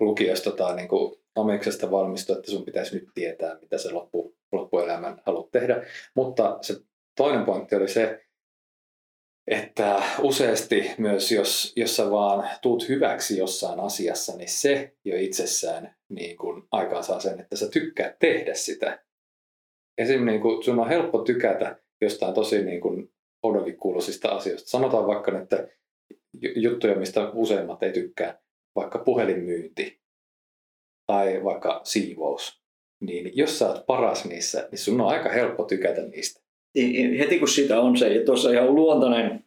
lukiosta tai niin kuin, amiksesta valmistuu, että sun pitäisi nyt tietää, mitä se loppu loppuelämän haluat tehdä. Mutta se toinen pointti oli se, että useasti myös jos, jos sä vaan tuut hyväksi jossain asiassa, niin se jo itsessään niin kun saa sen, että sä tykkäät tehdä sitä. Esimerkiksi niin kun sun on helppo tykätä jostain tosi niin kun odovikkuulosista asioista. Sanotaan vaikka, että juttuja, mistä useimmat ei tykkää, vaikka puhelinmyynti tai vaikka siivous niin jos sä oot paras niissä, niin sun on aika helppo tykätä niistä. heti kun sitä on se, ja tuossa ihan luontainen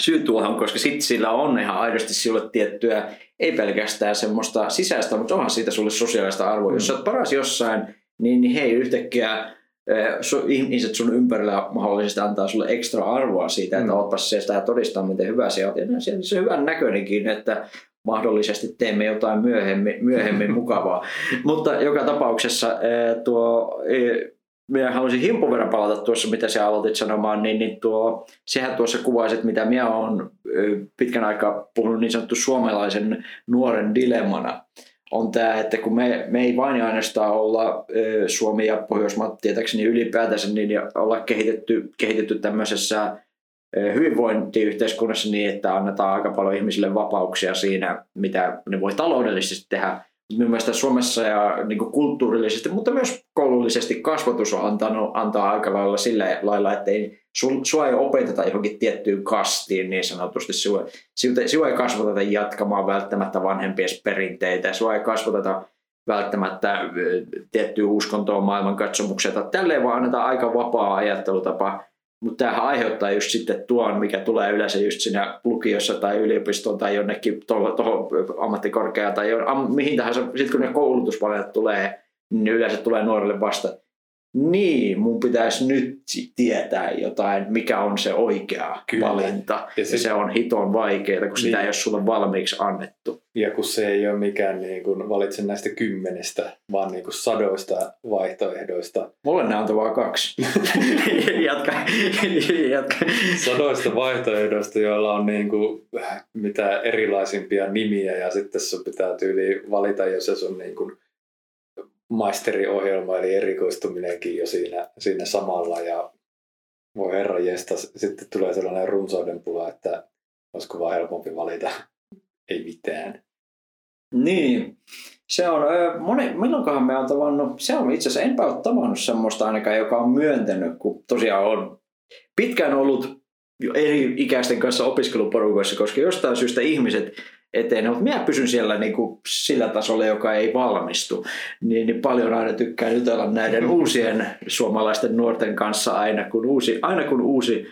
syy tuohon, koska sitten sillä on ihan aidosti sinulle tiettyä, ei pelkästään semmoista sisäistä, mutta onhan siitä sulle sosiaalista arvoa. Mm. Jos sä oot paras jossain, niin, niin hei yhtäkkiä ihmiset sun ympärillä mahdollisesti antaa sulle ekstra arvoa siitä, että mm. ootpas se sitä ja todistaa, miten hyvä se on. Ja se on hyvän näköinenkin, että mahdollisesti teemme jotain myöhemmin, myöhemmin <laughs> mukavaa. Mutta joka tapauksessa tuo minä haluaisin himpun verran palata tuossa, mitä sä aloitit sanomaan, niin, niin tuo, sehän tuossa kuvaisit, mitä minä olen pitkän aikaa puhunut niin sanottu suomalaisen nuoren dilemmana, on tämä, että kun me, me ei vain ainoastaan olla Suomi ja Pohjoismaat tietääkseni ylipäätänsä niin olla kehitetty, kehitetty tämmöisessä hyvinvointiyhteiskunnassa niin, että annetaan aika paljon ihmisille vapauksia siinä, mitä ne voi taloudellisesti tehdä, minun mielestä Suomessa ja niin kuin kulttuurillisesti, mutta myös koulullisesti kasvatus on antanut, antaa aika lailla sillä lailla, että ei, sua ei opeteta johonkin tiettyyn kastiin niin sanotusti. Sua, sua ei kasvateta jatkamaan välttämättä vanhempien perinteitä. Sua ei kasvateta välttämättä tiettyä uskontoa, maailmankatsomuksea. Tälleen vaan annetaan aika vapaa ajattelutapa mutta tämähän aiheuttaa just sitten tuon, mikä tulee yleensä just siinä lukiossa tai yliopistoon tai jonnekin tuohon ammattikorkeaan tai jo, am, mihin tahansa. Sitten kun ne koulutuspaleet tulee, niin yleensä tulee nuorille vasta, niin, mun pitäisi nyt tietää jotain, mikä on se oikea Kyllä. valinta. Ja, se, ja se on hiton vaikeaa, kun niin. sitä ei ole sulle valmiiksi annettu. Ja kun se ei ole mikään niin kuin valitse näistä kymmenestä, vaan niin kuin sadoista vaihtoehdoista. Mulle ne antoi vaan kaksi. <laughs> jatka, <laughs> jatka. Sadoista vaihtoehdoista, joilla on niin kuin mitä erilaisimpia nimiä ja sitten sun pitää tyyli valita, jos se on niin kuin maisteriohjelma eli erikoistuminenkin jo siinä, siinä samalla ja voi herra jesta, sitten tulee sellainen runsauden pula, että olisiko vaan helpompi valita <laughs> ei mitään. Niin, se on, moni, milloinkohan me on tavannut, se on itse asiassa, enpä ole tavannut semmoista ainakaan, joka on myöntänyt, kun tosiaan on pitkään ollut eri ikäisten kanssa opiskeluporukoissa, koska jostain syystä ihmiset eteen, mutta minä pysyn siellä niin kuin sillä tasolla, joka ei valmistu. Niin, niin paljon aina tykkään jutella näiden <laughs> uusien suomalaisten nuorten kanssa aina, kun uusi, aina kun uusi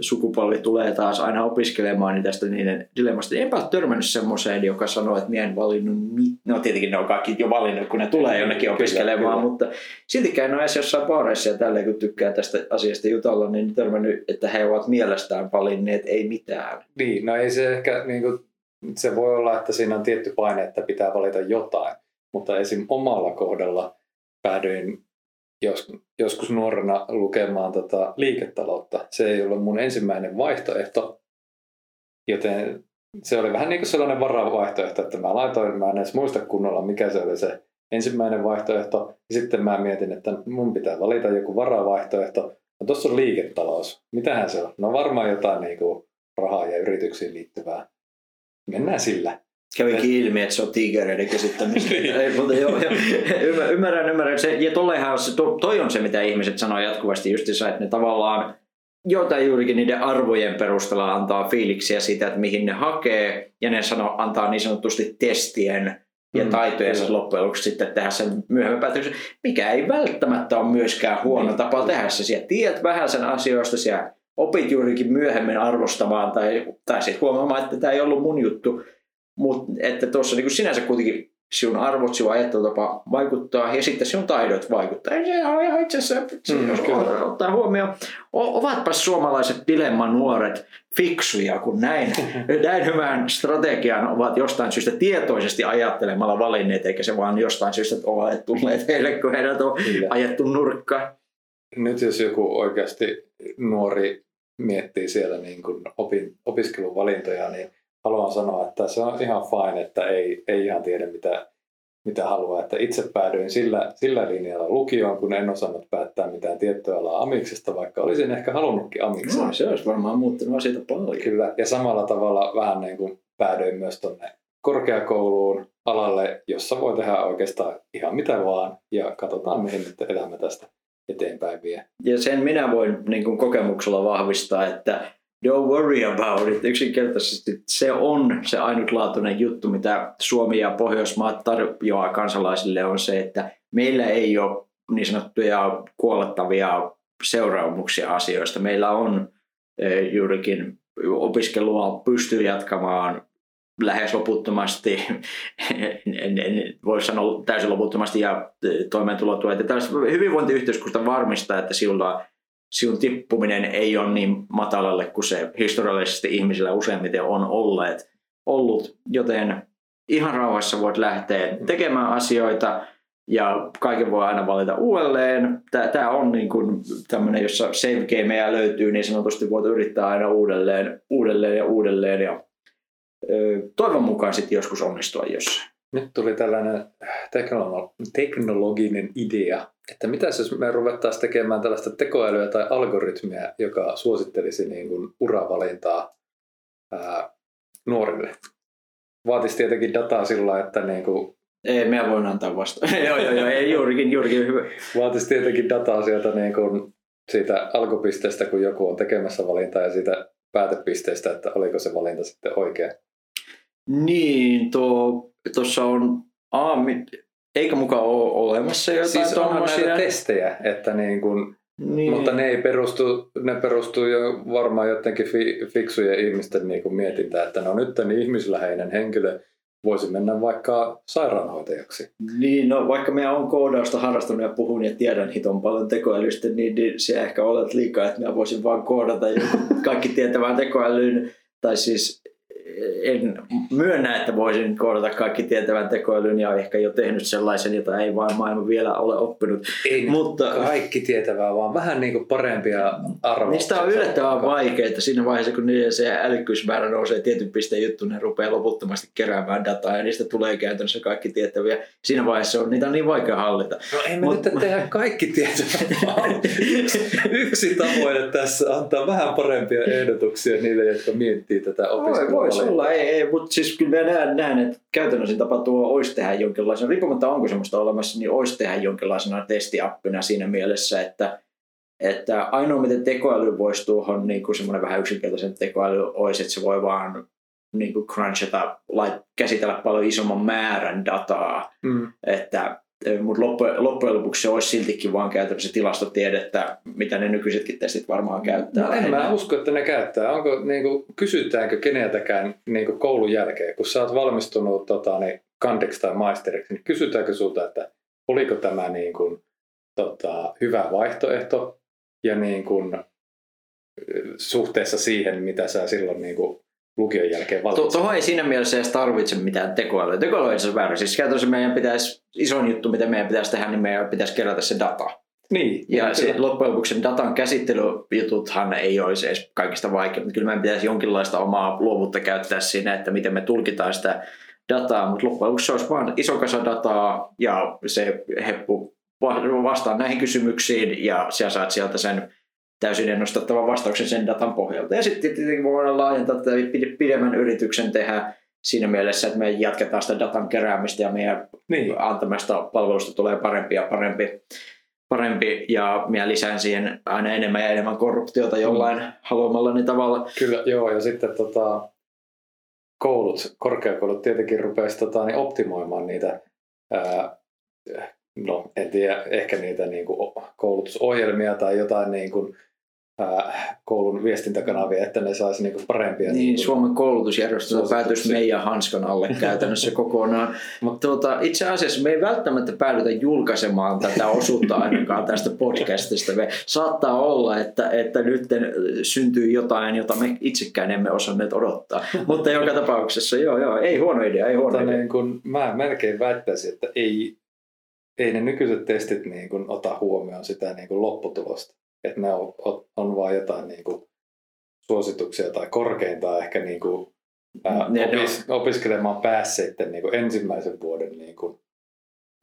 sukupolvi tulee taas aina opiskelemaan niin tästä niiden dilemmasta. Enpä ole törmännyt semmoiseen, joka sanoo, että minä en valinnut mit... No tietenkin ne on kaikki jo valinnut, kun ne tulee jonnekin opiskelemaan, kyllä, mutta siltikään en ole edes jossain baareissa ja tälleen, kun tykkää tästä asiasta jutella, niin törmännyt, että he ovat mielestään valinneet ei mitään. Niin, no ei se ehkä niin kuin se voi olla, että siinä on tietty paine, että pitää valita jotain, mutta esim. omalla kohdalla päädyin jos, joskus nuorena lukemaan tota liiketaloutta. Se ei ollut mun ensimmäinen vaihtoehto, joten se oli vähän niin kuin sellainen varavaihtoehto, että mä laitoin, mä en edes muista kunnolla, mikä se oli se ensimmäinen vaihtoehto. Ja sitten mä mietin, että mun pitää valita joku varavaihtoehto. No tuossa on liiketalous. Mitähän se on? No varmaan jotain niin kuin rahaa ja yrityksiin liittyvää. Mennään sillä. Kävikin ilmi, että se on tigereiden käsittämistä. <laughs> Ei, mutta joo, joo, ymmärrän, ymmärrän. Se, ja tollehan se, toi on se, mitä ihmiset sanoo jatkuvasti justiinsa, että ne tavallaan jotain juurikin niiden arvojen perusteella antaa fiiliksiä siitä, että mihin ne hakee, ja ne sanoo, antaa niin sanotusti testien ja mm, taitojensa mm, loppujen lopuksi sitten tehdä sen myöhemmän päätöksen, mikä ei välttämättä ole myöskään huono niin. tapa tehdä se. Siellä tiedät vähän sen asioista, siellä opit juurikin myöhemmin arvostamaan tai, tai sitten huomaamaan, että tämä ei ollut mun juttu. Mutta että tuossa niin sinänsä kuitenkin sinun arvot, sinun ajattelutapa vaikuttaa ja sitten sinun taidot vaikuttaa. Ja se on ihan itse asiassa, mm, ottaa huomioon, ovatpa suomalaiset dilemman nuoret fiksuja, kun näin, <laughs> näin hyvän strategian ovat jostain syystä tietoisesti ajattelemalla valinneet, eikä se vaan jostain syystä ole tulleet heille, kun heidät on Kyllä. ajettu nurkkaan. Nyt jos joku oikeasti nuori miettii siellä niin kuin opin, opiskeluvalintoja, niin haluan sanoa, että se on ihan fine, että ei, ei ihan tiedä mitä, mitä haluaa. Että itse päädyin sillä, sillä linjalla lukioon, kun en osannut päättää mitään tiettyä alaa amiksesta, vaikka olisin ehkä halunnutkin amiksen. No, se olisi varmaan muuttunut asioita paljon. Kyllä, ja samalla tavalla vähän niin kuin päädyin myös tuonne korkeakouluun alalle, jossa voi tehdä oikeastaan ihan mitä vaan, ja katsotaan mihin nyt elämä tästä eteenpäin vie. Ja sen minä voin niin kuin kokemuksella vahvistaa, että don't worry about it. Yksinkertaisesti se on se ainutlaatuinen juttu, mitä Suomi ja Pohjoismaat tarjoaa kansalaisille, on se, että meillä ei ole niin sanottuja kuolettavia seuraamuksia asioista. Meillä on juurikin opiskelua pystyy jatkamaan lähes loputtomasti, en, en voi sanoa täysin loputtomasti ja toimeentulotuet. Hyvinvointiyhteiskunta varmistaa, että sinulla sinun tippuminen ei ole niin matalalle kuin se historiallisesti ihmisillä useimmiten on olleet, ollut, joten ihan rauhassa voit lähteä tekemään asioita ja kaiken voi aina valita uudelleen. Tämä on niin kuin tämmöinen, jossa save gameja löytyy niin sanotusti, voit yrittää aina uudelleen, uudelleen ja uudelleen ja toivon mukaan sitten joskus onnistua jossain. Nyt tuli tällainen teknologinen idea, että mitä jos me ruvettaisiin tekemään tällaista tekoälyä tai algoritmia, joka suosittelisi niin kuin uravalintaa ää, nuorille. Vaatisi tietenkin dataa sillä, että niin kuin ei, minä voin antaa vasta. <laughs> joo, joo, joo, ei, juurikin, juurikin hyvä. Vaatisi tietenkin dataa sieltä niin kuin siitä alkupisteestä, kun joku on tekemässä valintaa ja siitä päätepisteestä, että oliko se valinta sitten oikea. Niin, tuossa on, a, eikä mukaan ole olemassa jotain siis onhan näitä testejä, että niin kun, niin. mutta ne ei perustu, ne perustuu jo varmaan jotenkin fi, fiksujen ihmisten niin kuin mietintään, että no nyt niin ihmisläheinen henkilö voisi mennä vaikka sairaanhoitajaksi. Niin, no vaikka minä olen koodausta harrastanut ja puhun ja tiedän hiton paljon tekoälystä, niin, niin se ehkä olet liikaa, että minä voisin vaan koodata <laughs> kaikki tietävään tekoälyyn. Tai siis en myönnä, että voisin koodata kaikki tietävän tekoälyn ja ehkä jo tehnyt sellaisen, jota ei vaan maailma vielä ole oppinut. Ei Mutta, kaikki tietävää, vaan vähän niin kuin parempia arvoja. Niistä on yllättävän vaikeita siinä vaiheessa, kun niiden se älykkyysmäärä nousee tietyn pisteen juttu, ne rupeaa loputtomasti keräämään dataa ja niistä tulee käytännössä kaikki tietäviä. Siinä vaiheessa on niitä on niin vaikea hallita. No ei me Mut, nyt tehdä kaikki tietävää. <laughs> Yksi tavoite tässä antaa vähän parempia ehdotuksia niille, jotka miettii tätä opiskelua olla, ei, ei mutta siis kyllä mä näen, näen että käytännössä tapahtuu olisi tehdä jonkinlaisen, riippumatta onko semmoista olemassa, niin olisi tehdä jonkinlaisena testiappina siinä mielessä, että, että ainoa miten tekoäly voisi tuohon niin kuin semmoinen vähän yksinkertaisen tekoäly olisi, että se voi vaan niin kuin crunchata, käsitellä paljon isomman määrän dataa, mm. että mutta loppujen lopuksi se olisi siltikin vaan käytännössä tilastotiedettä, mitä ne nykyisetkin testit varmaan käyttää. No en mä usko, että ne käyttää. Onko, niin kuin, kysytäänkö keneltäkään niin kuin koulun jälkeen, kun sä oot valmistunut tota, niin, kandiksi tai maisteriksi, niin kysytäänkö sulta, että oliko tämä niin kuin, tota, hyvä vaihtoehto ja niin kuin, suhteessa siihen, mitä sä silloin niin kuin, lukion jälkeen valitsi. Tuohon ei siinä mielessä edes tarvitse mitään tekoälyä. Tekoäly on itse väärä. Siis käytännössä meidän pitäisi, isoin juttu mitä meidän pitäisi tehdä, niin meidän pitäisi kerätä se data. Niin. Ja se, loppujen lopuksi datan käsittelyjututhan ei olisi edes kaikista vaikea, mutta kyllä meidän pitäisi jonkinlaista omaa luovuutta käyttää siinä, että miten me tulkitaan sitä dataa, mutta loppujen lopuksi se olisi vain iso kasa dataa ja se heppu vastaa näihin kysymyksiin ja sä saat sieltä sen täysin ennustettavan vastauksen sen datan pohjalta. Ja sitten tietenkin voidaan laajentaa tätä pidemmän yrityksen tehdä siinä mielessä, että me jatketaan sitä datan keräämistä ja meidän niin. antamasta palvelusta tulee parempi ja parempi, parempi ja minä lisään siihen aina enemmän ja enemmän korruptiota jollain mm. haluamallani tavalla. Kyllä, joo, ja sitten tota, koulut, korkeakoulut tietenkin rupesi tota, niin optimoimaan niitä ää, no en tiedä, ehkä niitä niin kuin koulutusohjelmia tai jotain niin kuin, koulun viestintäkanavia, että ne saisi niinku parempia. Niin, niin Suomen koulutusjärjestelmä päätyisi meidän hanskan alle käytännössä kokonaan. <laughs> Mutta tuota, itse asiassa me ei välttämättä päädytä julkaisemaan tätä osuutta ainakaan tästä podcastista. Me saattaa olla, että, että nyt syntyy jotain, jota me itsekään emme osanneet odottaa. <laughs> Mutta joka tapauksessa, joo, joo, ei huono idea, ei huono idea. Niin kun, mä melkein väittäisin, että ei, ei ne nykyiset testit niin kun ota huomioon sitä niin kun lopputulosta että ne on, vain jotain niin kuin suosituksia tai korkeintaan ehkä niin kuin, ää, opis, opiskelemaan päässeiden niin kuin ensimmäisen vuoden niin kuin,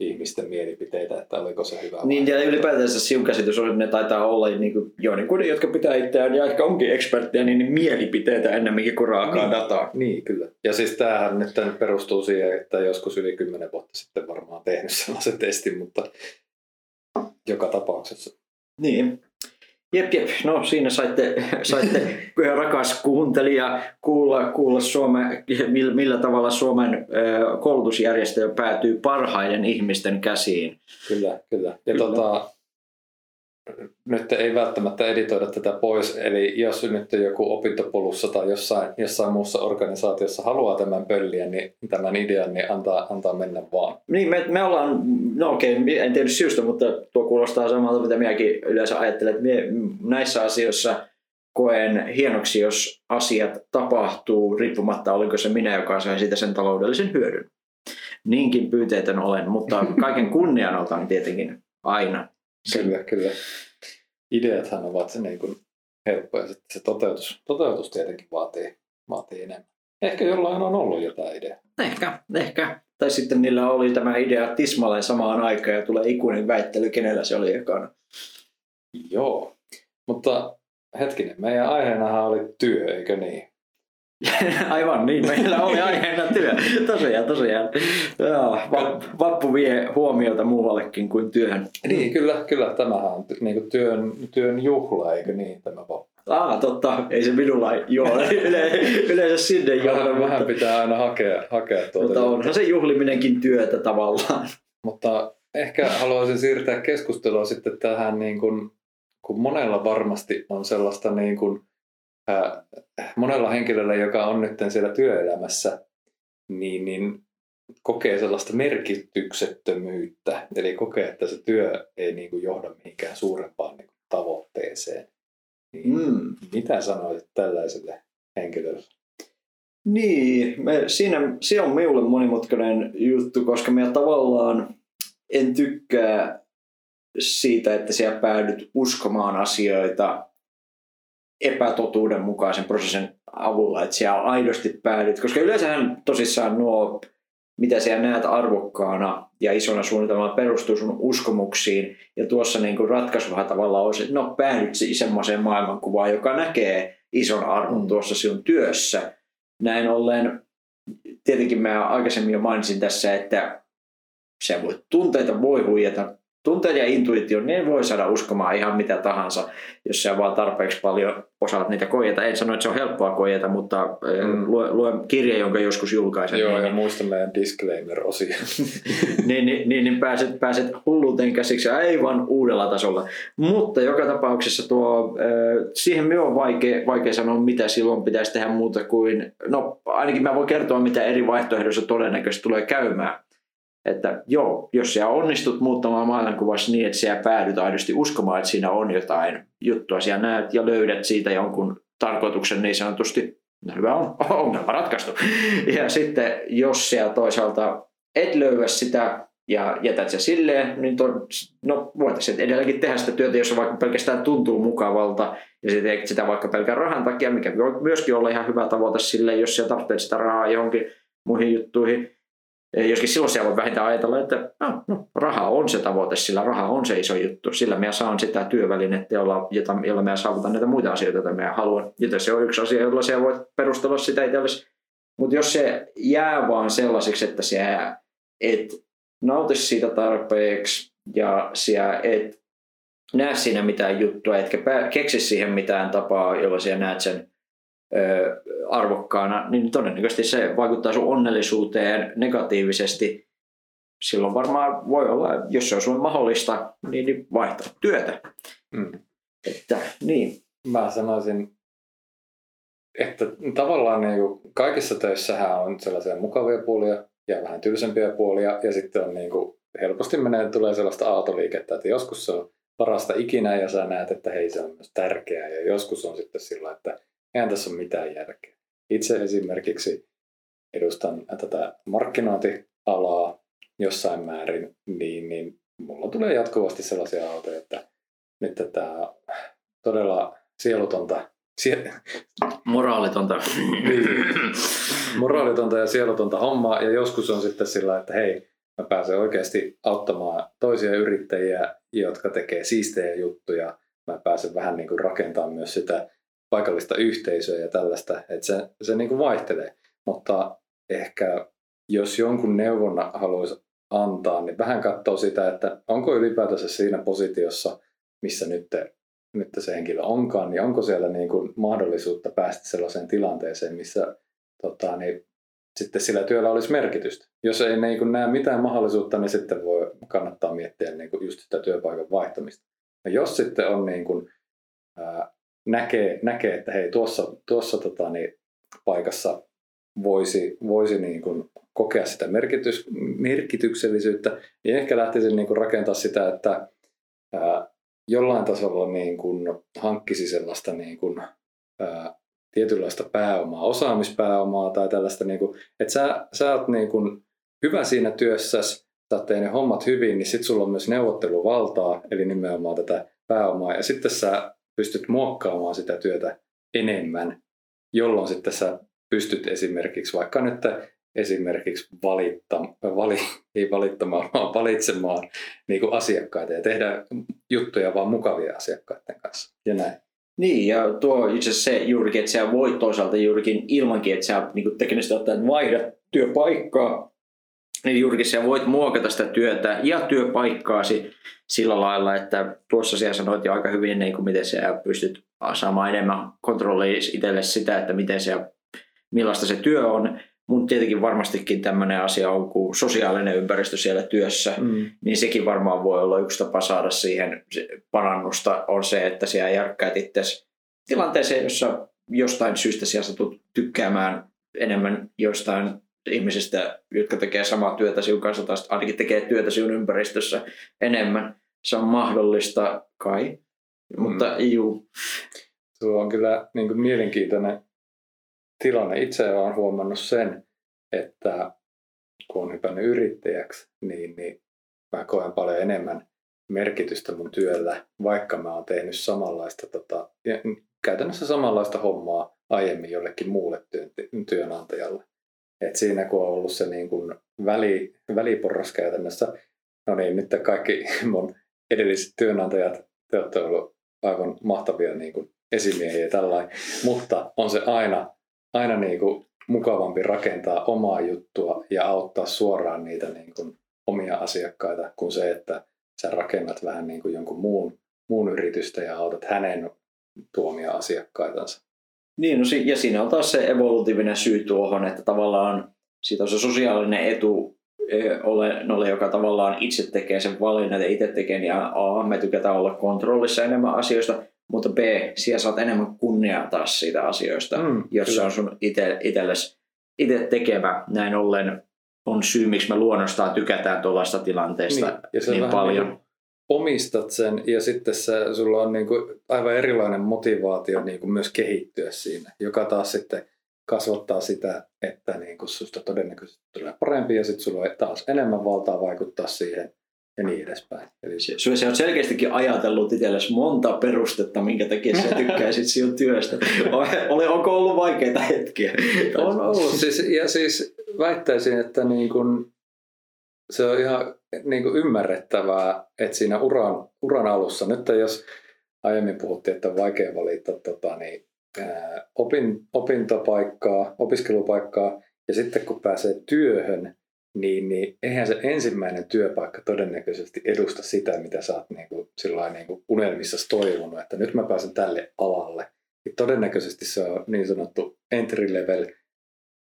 ihmisten mielipiteitä, että oliko se hyvä. Niin, ja ylipäätänsä sinun käsitys on, että ne taitaa olla niin kuin, joiden, jotka pitää itseään ja ehkä onkin eksperttejä, niin, niin mielipiteitä ennemminkin kuin raakaa niin, dataa. Niin, kyllä. Ja siis tämähän nyt perustuu siihen, että joskus yli kymmenen vuotta sitten varmaan tehnyt sellaisen testin, mutta joka tapauksessa. Niin. Jep, jep. No siinä saitte, <laughs> saitte <laughs> rakas kuuntelija kuulla, kuulla Suome, millä tavalla Suomen koulutusjärjestelmä päätyy parhaiden ihmisten käsiin. Kyllä, kyllä. Ja kyllä. Tota, nyt ei välttämättä editoida tätä pois, eli jos nyt joku opintopolussa tai jossain, jossain muussa organisaatiossa haluaa tämän pölliä, niin tämän idean, niin antaa, antaa mennä vaan. Niin, me, me ollaan, no okei, en tiedä syystä, mutta tuo kuulostaa samalta, mitä minäkin yleensä ajattelen, että mie, näissä asioissa koen hienoksi, jos asiat tapahtuu riippumatta, oliko se minä, joka sai siitä sen taloudellisen hyödyn. Niinkin pyyteetön olen, mutta <laughs> kaiken kunnian otan tietenkin aina. Kyllä, kyllä. Ideathan ovat niin kuin helppoja, sitten se toteutus, toteutus tietenkin vaatii, vaatii enemmän. Ehkä jollain on ollut jotain ideaa. Ehkä, ehkä. Tai sitten niillä oli tämä idea tismalleen samaan aikaan ja tulee ikuinen väittely, kenellä se oli ekana. Joo, mutta hetkinen, meidän aiheenahan oli työ, eikö niin? <laughs> Aivan niin, meillä oli aiheena työ. Tosiaan, tosiaan. Joo, vappu vie huomiota muuallekin kuin työhön. Niin, kyllä, kyllä. Tämähän on niin työn, työn juhla, eikö niin tämä vappu? Ah, totta. Ei se minulla joo. Yle, yleensä sinne joo. Vähän, vähän pitää aina hakea, hakea tuota. Mutta onhan se juhliminenkin työtä tavallaan. Mutta ehkä haluaisin siirtää keskustelua sitten tähän, niin kuin, kun monella varmasti on sellaista niin kuin, monella henkilöllä, joka on nyt siellä työelämässä, niin, niin kokee sellaista merkityksettömyyttä, eli kokee, että se työ ei niin kuin johda mihinkään suurempaan niin kuin tavoitteeseen. Niin mm. Mitä sanoisit tällaiselle henkilölle? Niin, me, siinä, se on minulle monimutkainen juttu, koska minä tavallaan en tykkää siitä, että siellä päädyt uskomaan asioita epätotuudenmukaisen prosessin avulla, että siellä aidosti päädyt. Koska yleensähän tosissaan nuo, mitä siellä näet arvokkaana ja isona suunnitelmalla perustuu sun uskomuksiin. Ja tuossa niin kuin ratkaisuhan tavallaan se, että no päädyt semmoiseen maailmankuvaan, joka näkee ison arvon tuossa sinun työssä. Näin ollen, tietenkin mä aikaisemmin jo mainitsin tässä, että se voi, tunteita voi huijata, tunteet ja intuitio, ne voi saada uskomaan ihan mitä tahansa, jos sä vaan tarpeeksi paljon osaat niitä koijata. En sano, että se on helppoa koijata, mutta mm. luen, luen kirja, jonka joskus julkaisen. Joo, niin, ja muista meidän disclaimer-osia. <laughs> niin, niin, niin, niin, pääset, pääset hulluuteen käsiksi aivan uudella tasolla. Mutta joka tapauksessa tuo, siihen minun on vaikea, vaikea sanoa, mitä silloin pitäisi tehdä muuta kuin, no ainakin mä voin kertoa, mitä eri vaihtoehdoissa todennäköisesti tulee käymään että joo, jos sä onnistut muuttamaan maailmankuvassa niin, että sä päädyt aidosti uskomaan, että siinä on jotain juttua, sä näet ja löydät siitä jonkun tarkoituksen niin sanotusti, no hyvä on, <laughs> ongelma ratkaistu. Ja sitten jos sä toisaalta et löyä sitä ja jätät se silleen, niin to, no voitaisiin edelläkin tehdä sitä työtä, jos vaikka pelkästään tuntuu mukavalta. Ja sitten teet sitä vaikka pelkän rahan takia, mikä voi myöskin olla ihan hyvä tavoite sille, jos sä tarvitset sitä rahaa johonkin muihin juttuihin, Joskin silloin siellä voi vähintään ajatella, että no, no, raha on se tavoite, sillä raha on se iso juttu. Sillä minä saan sitä työvälinettä, jolla, jota, jolla minä saavutan näitä muita asioita, joita minä haluan. Joten se on yksi asia, jolla sinä voit perustella sitä itsellesi. Mutta jos se jää vaan sellaiseksi, että sinä et nauti siitä tarpeeksi ja sinä et näe siinä mitään juttua, etkä keksi siihen mitään tapaa, jolla sinä näet sen arvokkaana, niin todennäköisesti se vaikuttaa sun onnellisuuteen negatiivisesti. Silloin varmaan voi olla, jos se on sun mahdollista, niin, niin vaihtaa työtä. Mm. Että, niin. Mä sanoisin, että tavallaan niin kuin kaikissa töissähän on sellaisia mukavia puolia ja vähän tylsempiä puolia ja sitten on niin kuin, helposti menee, tulee sellaista aaltoliikettä, että joskus se on parasta ikinä ja sä näet, että hei se on myös tärkeää ja joskus on sitten sillä, että eihän tässä ole mitään järkeä. Itse esimerkiksi edustan tätä markkinointialaa jossain määrin, niin, niin mulla tulee jatkuvasti sellaisia autoja, että nyt tätä todella sielutonta Sie- Moraalitonta. niin, moraalitonta ja sielutonta hommaa. Ja joskus on sitten sillä, että hei, mä pääsen oikeasti auttamaan toisia yrittäjiä, jotka tekee siistejä juttuja. Mä pääsen vähän niin kuin rakentamaan myös sitä paikallista yhteisöä ja tällaista, että se, se niin kuin vaihtelee. Mutta ehkä jos jonkun neuvon haluaisi antaa, niin vähän katsoo sitä, että onko ylipäätänsä siinä positiossa, missä nyt, nyt se henkilö onkaan, niin onko siellä niin kuin mahdollisuutta päästä sellaiseen tilanteeseen, missä tota, niin sitten sillä työllä olisi merkitystä. Jos ei niin kuin näe mitään mahdollisuutta, niin sitten voi kannattaa miettiä niin kuin just sitä työpaikan vaihtamista. No jos sitten on niin kuin, ää, näkee, näkee, että hei tuossa, tuossa tota, niin, paikassa voisi, voisi niin kuin kokea sitä merkitys, merkityksellisyyttä, niin ehkä lähtisin niin kuin rakentaa sitä, että ää, jollain tasolla niin kuin hankkisi sellaista niin kuin, ää, tietynlaista pääomaa, osaamispääomaa tai tällaista, niin kuin, että sä, sä oot niin kuin hyvä siinä työssäsi, sä oot ne hommat hyvin, niin sitten sulla on myös neuvotteluvaltaa, eli nimenomaan tätä pääomaa, ja sitten sä pystyt muokkaamaan sitä työtä enemmän, jolloin sitten sä pystyt esimerkiksi vaikka nyt esimerkiksi valitta, vali, <laughs> ei valittamaan, <laughs> vaan valitsemaan niin kuin asiakkaita ja tehdä juttuja vaan mukavia asiakkaiden kanssa ja näin. Niin, ja tuo itse se juurikin, että sä voit toisaalta juurikin ilmankin, että sä niin teknisesti ottaen vaihdat työpaikkaa, niin juurikin sä voit muokata sitä työtä ja työpaikkaasi sillä lailla, että tuossa siellä sanoit jo aika hyvin, niin kuin miten sä pystyt saamaan enemmän kontrollia itselle sitä, että miten se, millaista se työ on, mutta tietenkin varmastikin tämmöinen asia on kuin sosiaalinen ympäristö siellä työssä, mm. niin sekin varmaan voi olla yksi tapa saada siihen parannusta, on se, että siellä järkkäät itse tilanteeseen, jossa jostain syystä siellä satut tykkäämään enemmän jostain ihmisistä, jotka tekee samaa työtä sinun kanssa, tai ainakin tekee työtä sinun ympäristössä enemmän. Se on mahdollista kai, mutta mm. juu. Tuo on kyllä niin kuin mielenkiintoinen tilanne. Itse olen huomannut sen, että kun olen hypännyt yrittäjäksi, niin, niin mä koen paljon enemmän merkitystä mun työllä, vaikka mä oon tehnyt samanlaista, tota, käytännössä samanlaista hommaa aiemmin jollekin muulle työnantajalle. Et siinä kun on ollut se niin kuin väli, väliporras käytännössä, no niin, nyt kaikki <laughs> mun edelliset työnantajat, te olette ollut aivan mahtavia niin kuin esimiehiä tällainen, mutta on se aina, aina niin kuin mukavampi rakentaa omaa juttua ja auttaa suoraan niitä niin kuin omia asiakkaita kuin se, että sä rakennat vähän niin kuin jonkun muun, muun yritystä ja autat hänen tuomia asiakkaitansa. Niin, no, ja siinä on taas se evolutiivinen syy tuohon, että tavallaan siitä on se sosiaalinen etu ole, joka tavallaan itse tekee sen valinnan ja itse tekee, niin A, me tykätään olla kontrollissa enemmän asioista, mutta B, siellä saat enemmän kunniaa taas siitä asioista, mm, jos se on sun ite, itelles, itse tekevä. Näin ollen on syy, miksi me luonnostaan tykätään tuollaista tilanteesta niin, ja se niin paljon. Niin omistat sen ja sitten se, sulla on niin kuin aivan erilainen motivaatio niin kuin myös kehittyä siinä, joka taas sitten kasvattaa sitä, että niin kuin susta todennäköisesti tulee parempi ja sitten sulla on taas enemmän valtaa vaikuttaa siihen ja niin edespäin. Eli se, se on selkeästikin ajatellut itsellesi monta perustetta, minkä takia sä tykkäisit sinun työstä. Ole, onko ollut vaikeita hetkiä? On ollut. Siis, ja siis väittäisin, että niin kuin se on ihan niin kuin ymmärrettävää, että siinä uran, uran alussa, nyt jos aiemmin puhuttiin, että on vaikea valita tota, niin, ää, opin, opintopaikkaa, opiskelupaikkaa, ja sitten kun pääsee työhön, niin, niin eihän se ensimmäinen työpaikka todennäköisesti edusta sitä, mitä sä oot niin kuin, niin kuin unelmissa toivonut, että nyt mä pääsen tälle alalle. Ja todennäköisesti se on niin sanottu entry level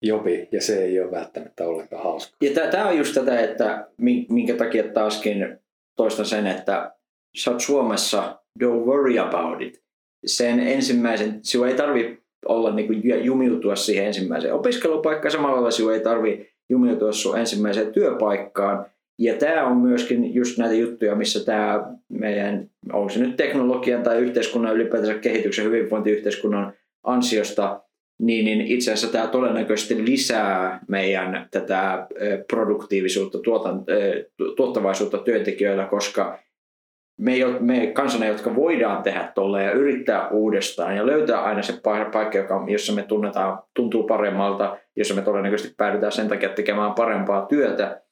jobi, ja se ei ole välttämättä ollenkaan hauska. Ja tämä on just tätä, että minkä takia taaskin toistan sen, että sä oot Suomessa, don't worry about it. Sen ensimmäisen, sinua ei tarvi olla niin kuin jumiutua siihen ensimmäiseen opiskelupaikkaan, samalla lailla sinua ei tarvi jumiutua sun ensimmäiseen työpaikkaan. Ja tämä on myöskin just näitä juttuja, missä tämä meidän, onko se nyt teknologian tai yhteiskunnan ylipäätänsä kehityksen hyvinvointiyhteiskunnan ansiosta, niin, niin itse asiassa tämä todennäköisesti lisää meidän tätä produktiivisuutta, tuotan, tuottavaisuutta työntekijöillä, koska me, me kansana, jotka voidaan tehdä tuolla ja yrittää uudestaan ja löytää aina se paikka, joka, jossa me tunnetaan, tuntuu paremmalta, jossa me todennäköisesti päädytään sen takia tekemään parempaa työtä,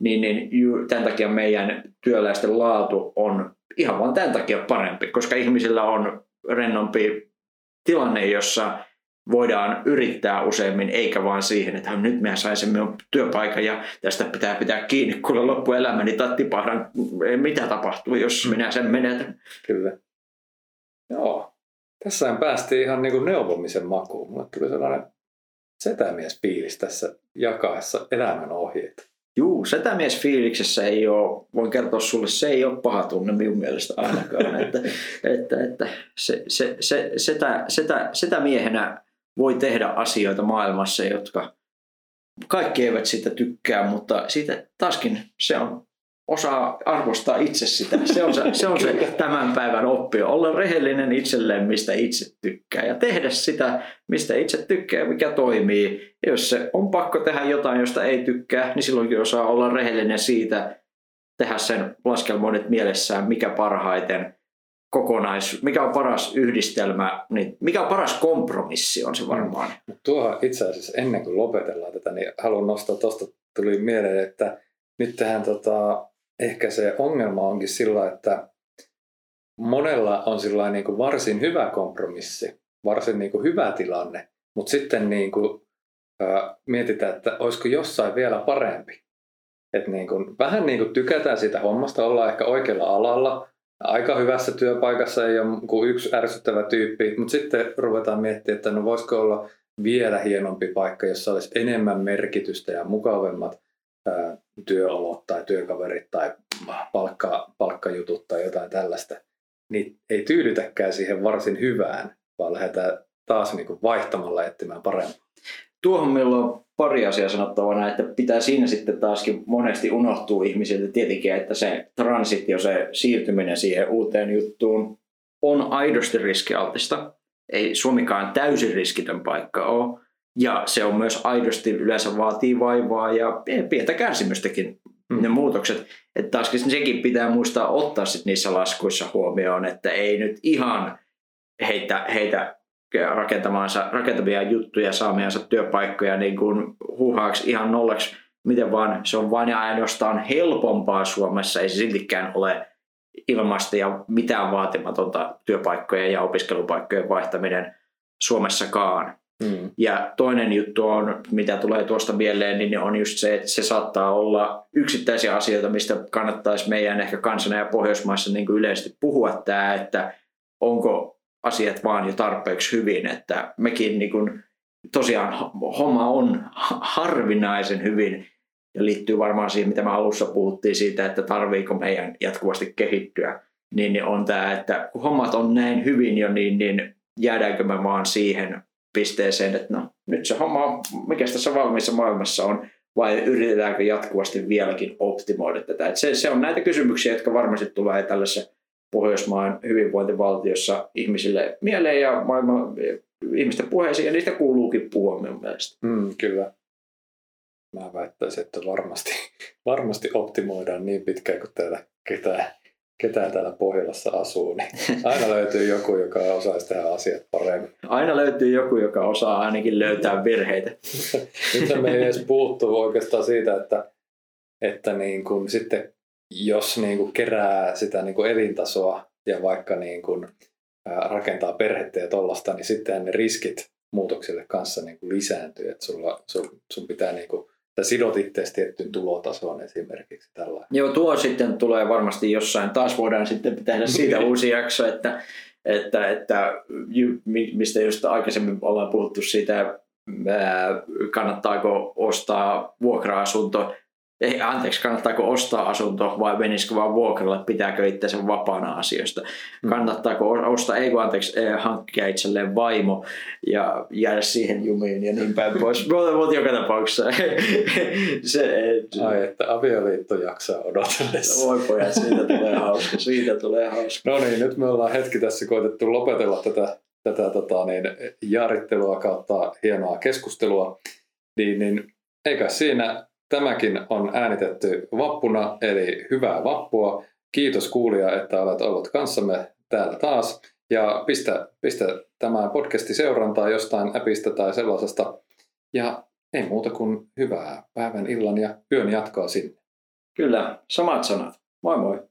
niin, niin tämän takia meidän työläisten laatu on ihan vain tämän takia parempi, koska ihmisillä on rennompi tilanne, jossa voidaan yrittää useammin, eikä vaan siihen, että nyt me saisimme työpaikan ja tästä pitää pitää kiinni, kun loppuelämäni tai tipahdan. Mitä tapahtuu, jos mm. minä sen menetän? Kyllä. Joo. Tässä päästiin ihan niin kuin neuvomisen makuun. Mulle tuli sellainen setämies fiilis tässä jakaessa elämän ohjeita. Juu, setämies fiiliksessä ei ole, voin kertoa sulle, se ei ole paha tunne minun mielestä ainakaan. että, että, että se, se, se, setä, setä, setä miehenä voi tehdä asioita maailmassa, jotka kaikki eivät siitä tykkää, mutta siitä taaskin se on osaa arvostaa itse sitä. Se on se, se, on se <laughs> tämän päivän oppi. Olla rehellinen itselleen, mistä itse tykkää. Ja tehdä sitä, mistä itse tykkää, mikä toimii. Ja jos se on pakko tehdä jotain, josta ei tykkää, niin silloinkin osaa olla rehellinen siitä, tehdä sen laskelmoinnit mielessään, mikä parhaiten kokonais, mikä on paras yhdistelmä, niin mikä on paras kompromissi on se varmaan. Mm. Tuohon itse asiassa ennen kuin lopetellaan tätä, niin haluan nostaa tuosta, tuli mieleen, että nyt tähän tota, ehkä se ongelma onkin sillä, että monella on sillä niin kuin varsin hyvä kompromissi, varsin niin kuin hyvä tilanne, mutta sitten niin kuin, ää, mietitään, että olisiko jossain vielä parempi. Et niin kuin, vähän niin kuin tykätään siitä hommasta, olla ehkä oikealla alalla, aika hyvässä työpaikassa ei ole kuin yksi ärsyttävä tyyppi, mutta sitten ruvetaan miettimään, että no voisiko olla vielä hienompi paikka, jossa olisi enemmän merkitystä ja mukavemmat työolot tai työkaverit tai palkka, palkkajutut tai jotain tällaista, niin ei tyydytäkään siihen varsin hyvään, vaan lähdetään taas niin kuin vaihtamalla etsimään parempaa. Tuohon meillä on pari asiaa sanottavana, että pitää siinä sitten taaskin monesti unohtuu ihmisiltä tietenkin, että se transitio, se siirtyminen siihen uuteen juttuun on aidosti riskialtista. Ei Suomikaan täysin riskitön paikka ole. Ja se on myös aidosti yleensä vaatii vaivaa ja pientä kärsimystäkin mm. ne muutokset. Että taaskin sekin pitää muistaa ottaa sit niissä laskuissa huomioon, että ei nyt ihan heitä, heitä rakentamaansa, rakentavia juttuja, saamiansa työpaikkoja niin kuin huhaaksi ihan nollaksi, miten vaan se on vain ja ainoastaan helpompaa Suomessa, ei se siltikään ole ilmasta ja mitään vaatimatonta työpaikkojen ja opiskelupaikkojen vaihtaminen Suomessakaan. Mm. Ja toinen juttu on, mitä tulee tuosta mieleen, niin on just se, että se saattaa olla yksittäisiä asioita, mistä kannattaisi meidän ehkä kansana ja Pohjoismaissa niin kuin yleisesti puhua tämä, että onko asiat vaan jo tarpeeksi hyvin, että mekin niin kuin, tosiaan homma on harvinaisen hyvin ja liittyy varmaan siihen, mitä me alussa puhuttiin siitä, että tarviiko meidän jatkuvasti kehittyä, niin on tämä, että kun hommat on näin hyvin jo, niin, niin jäädäänkö me vaan siihen pisteeseen, että no nyt se homma, mikä tässä valmiissa maailmassa on, vai yritetäänkö jatkuvasti vieläkin optimoida tätä. Se, se on näitä kysymyksiä, jotka varmasti tulee tällaisessa Pohjoismaan hyvinvointivaltiossa ihmisille mieleen ja maailman ihmisten puheisiin, ja niistä kuuluukin puhua minun mielestä. Mm, kyllä. Mä väittäisin, että varmasti, <laughs> varmasti optimoidaan niin pitkään kuin täällä ketään ketään täällä Pohjolassa asuu, niin <laughs> aina löytyy joku, joka osaisi tehdä asiat paremmin. Aina löytyy joku, joka osaa ainakin löytää virheitä. <laughs> Nyt me ei edes puhuttu oikeastaan siitä, että, että niin kuin sitten jos niin kuin kerää sitä niin kuin elintasoa ja vaikka niin kuin rakentaa perhettä ja tollasta, niin sitten ne riskit muutoksille kanssa niin kuin lisääntyy. Että sulla, sun, sun pitää niin kuin tai sidot itseäsi tiettyyn tulotasoon esimerkiksi tällä. Joo, tuo sitten tulee varmasti jossain. Taas voidaan sitten tehdä siitä <laughs> uusi jakso, että, että, että mistä just aikaisemmin ollaan puhuttu siitä, kannattaako ostaa vuokra-asunto ei, anteeksi, kannattaako ostaa asunto vai menisikö vaan vuokralle, pitääkö itsensä vapaana asioista. Mm. Kannattaako ostaa, ei kun anteeksi, eh, hankkia itselleen vaimo ja jäädä siihen jumiin ja niin päin pois. <laughs> Mutta joka tapauksessa <laughs> se, Ai, että avioliitto jaksaa odotellessa. Voi pojat, siitä tulee hauska, siitä tulee hauska. No niin, nyt me ollaan hetki tässä koitettu lopetella tätä, tätä tota, niin, jaarittelua kautta hienoa keskustelua. Niin, niin eikä siinä Tämäkin on äänitetty vappuna, eli hyvää vappua. Kiitos kuulija, että olet ollut kanssamme täällä taas. Ja pistä, pistä tämä podcasti seurantaa jostain appista tai sellaisesta. Ja ei muuta kuin hyvää päivän, illan ja yön jatkoa sinne. Kyllä, samat sanat. Moi moi.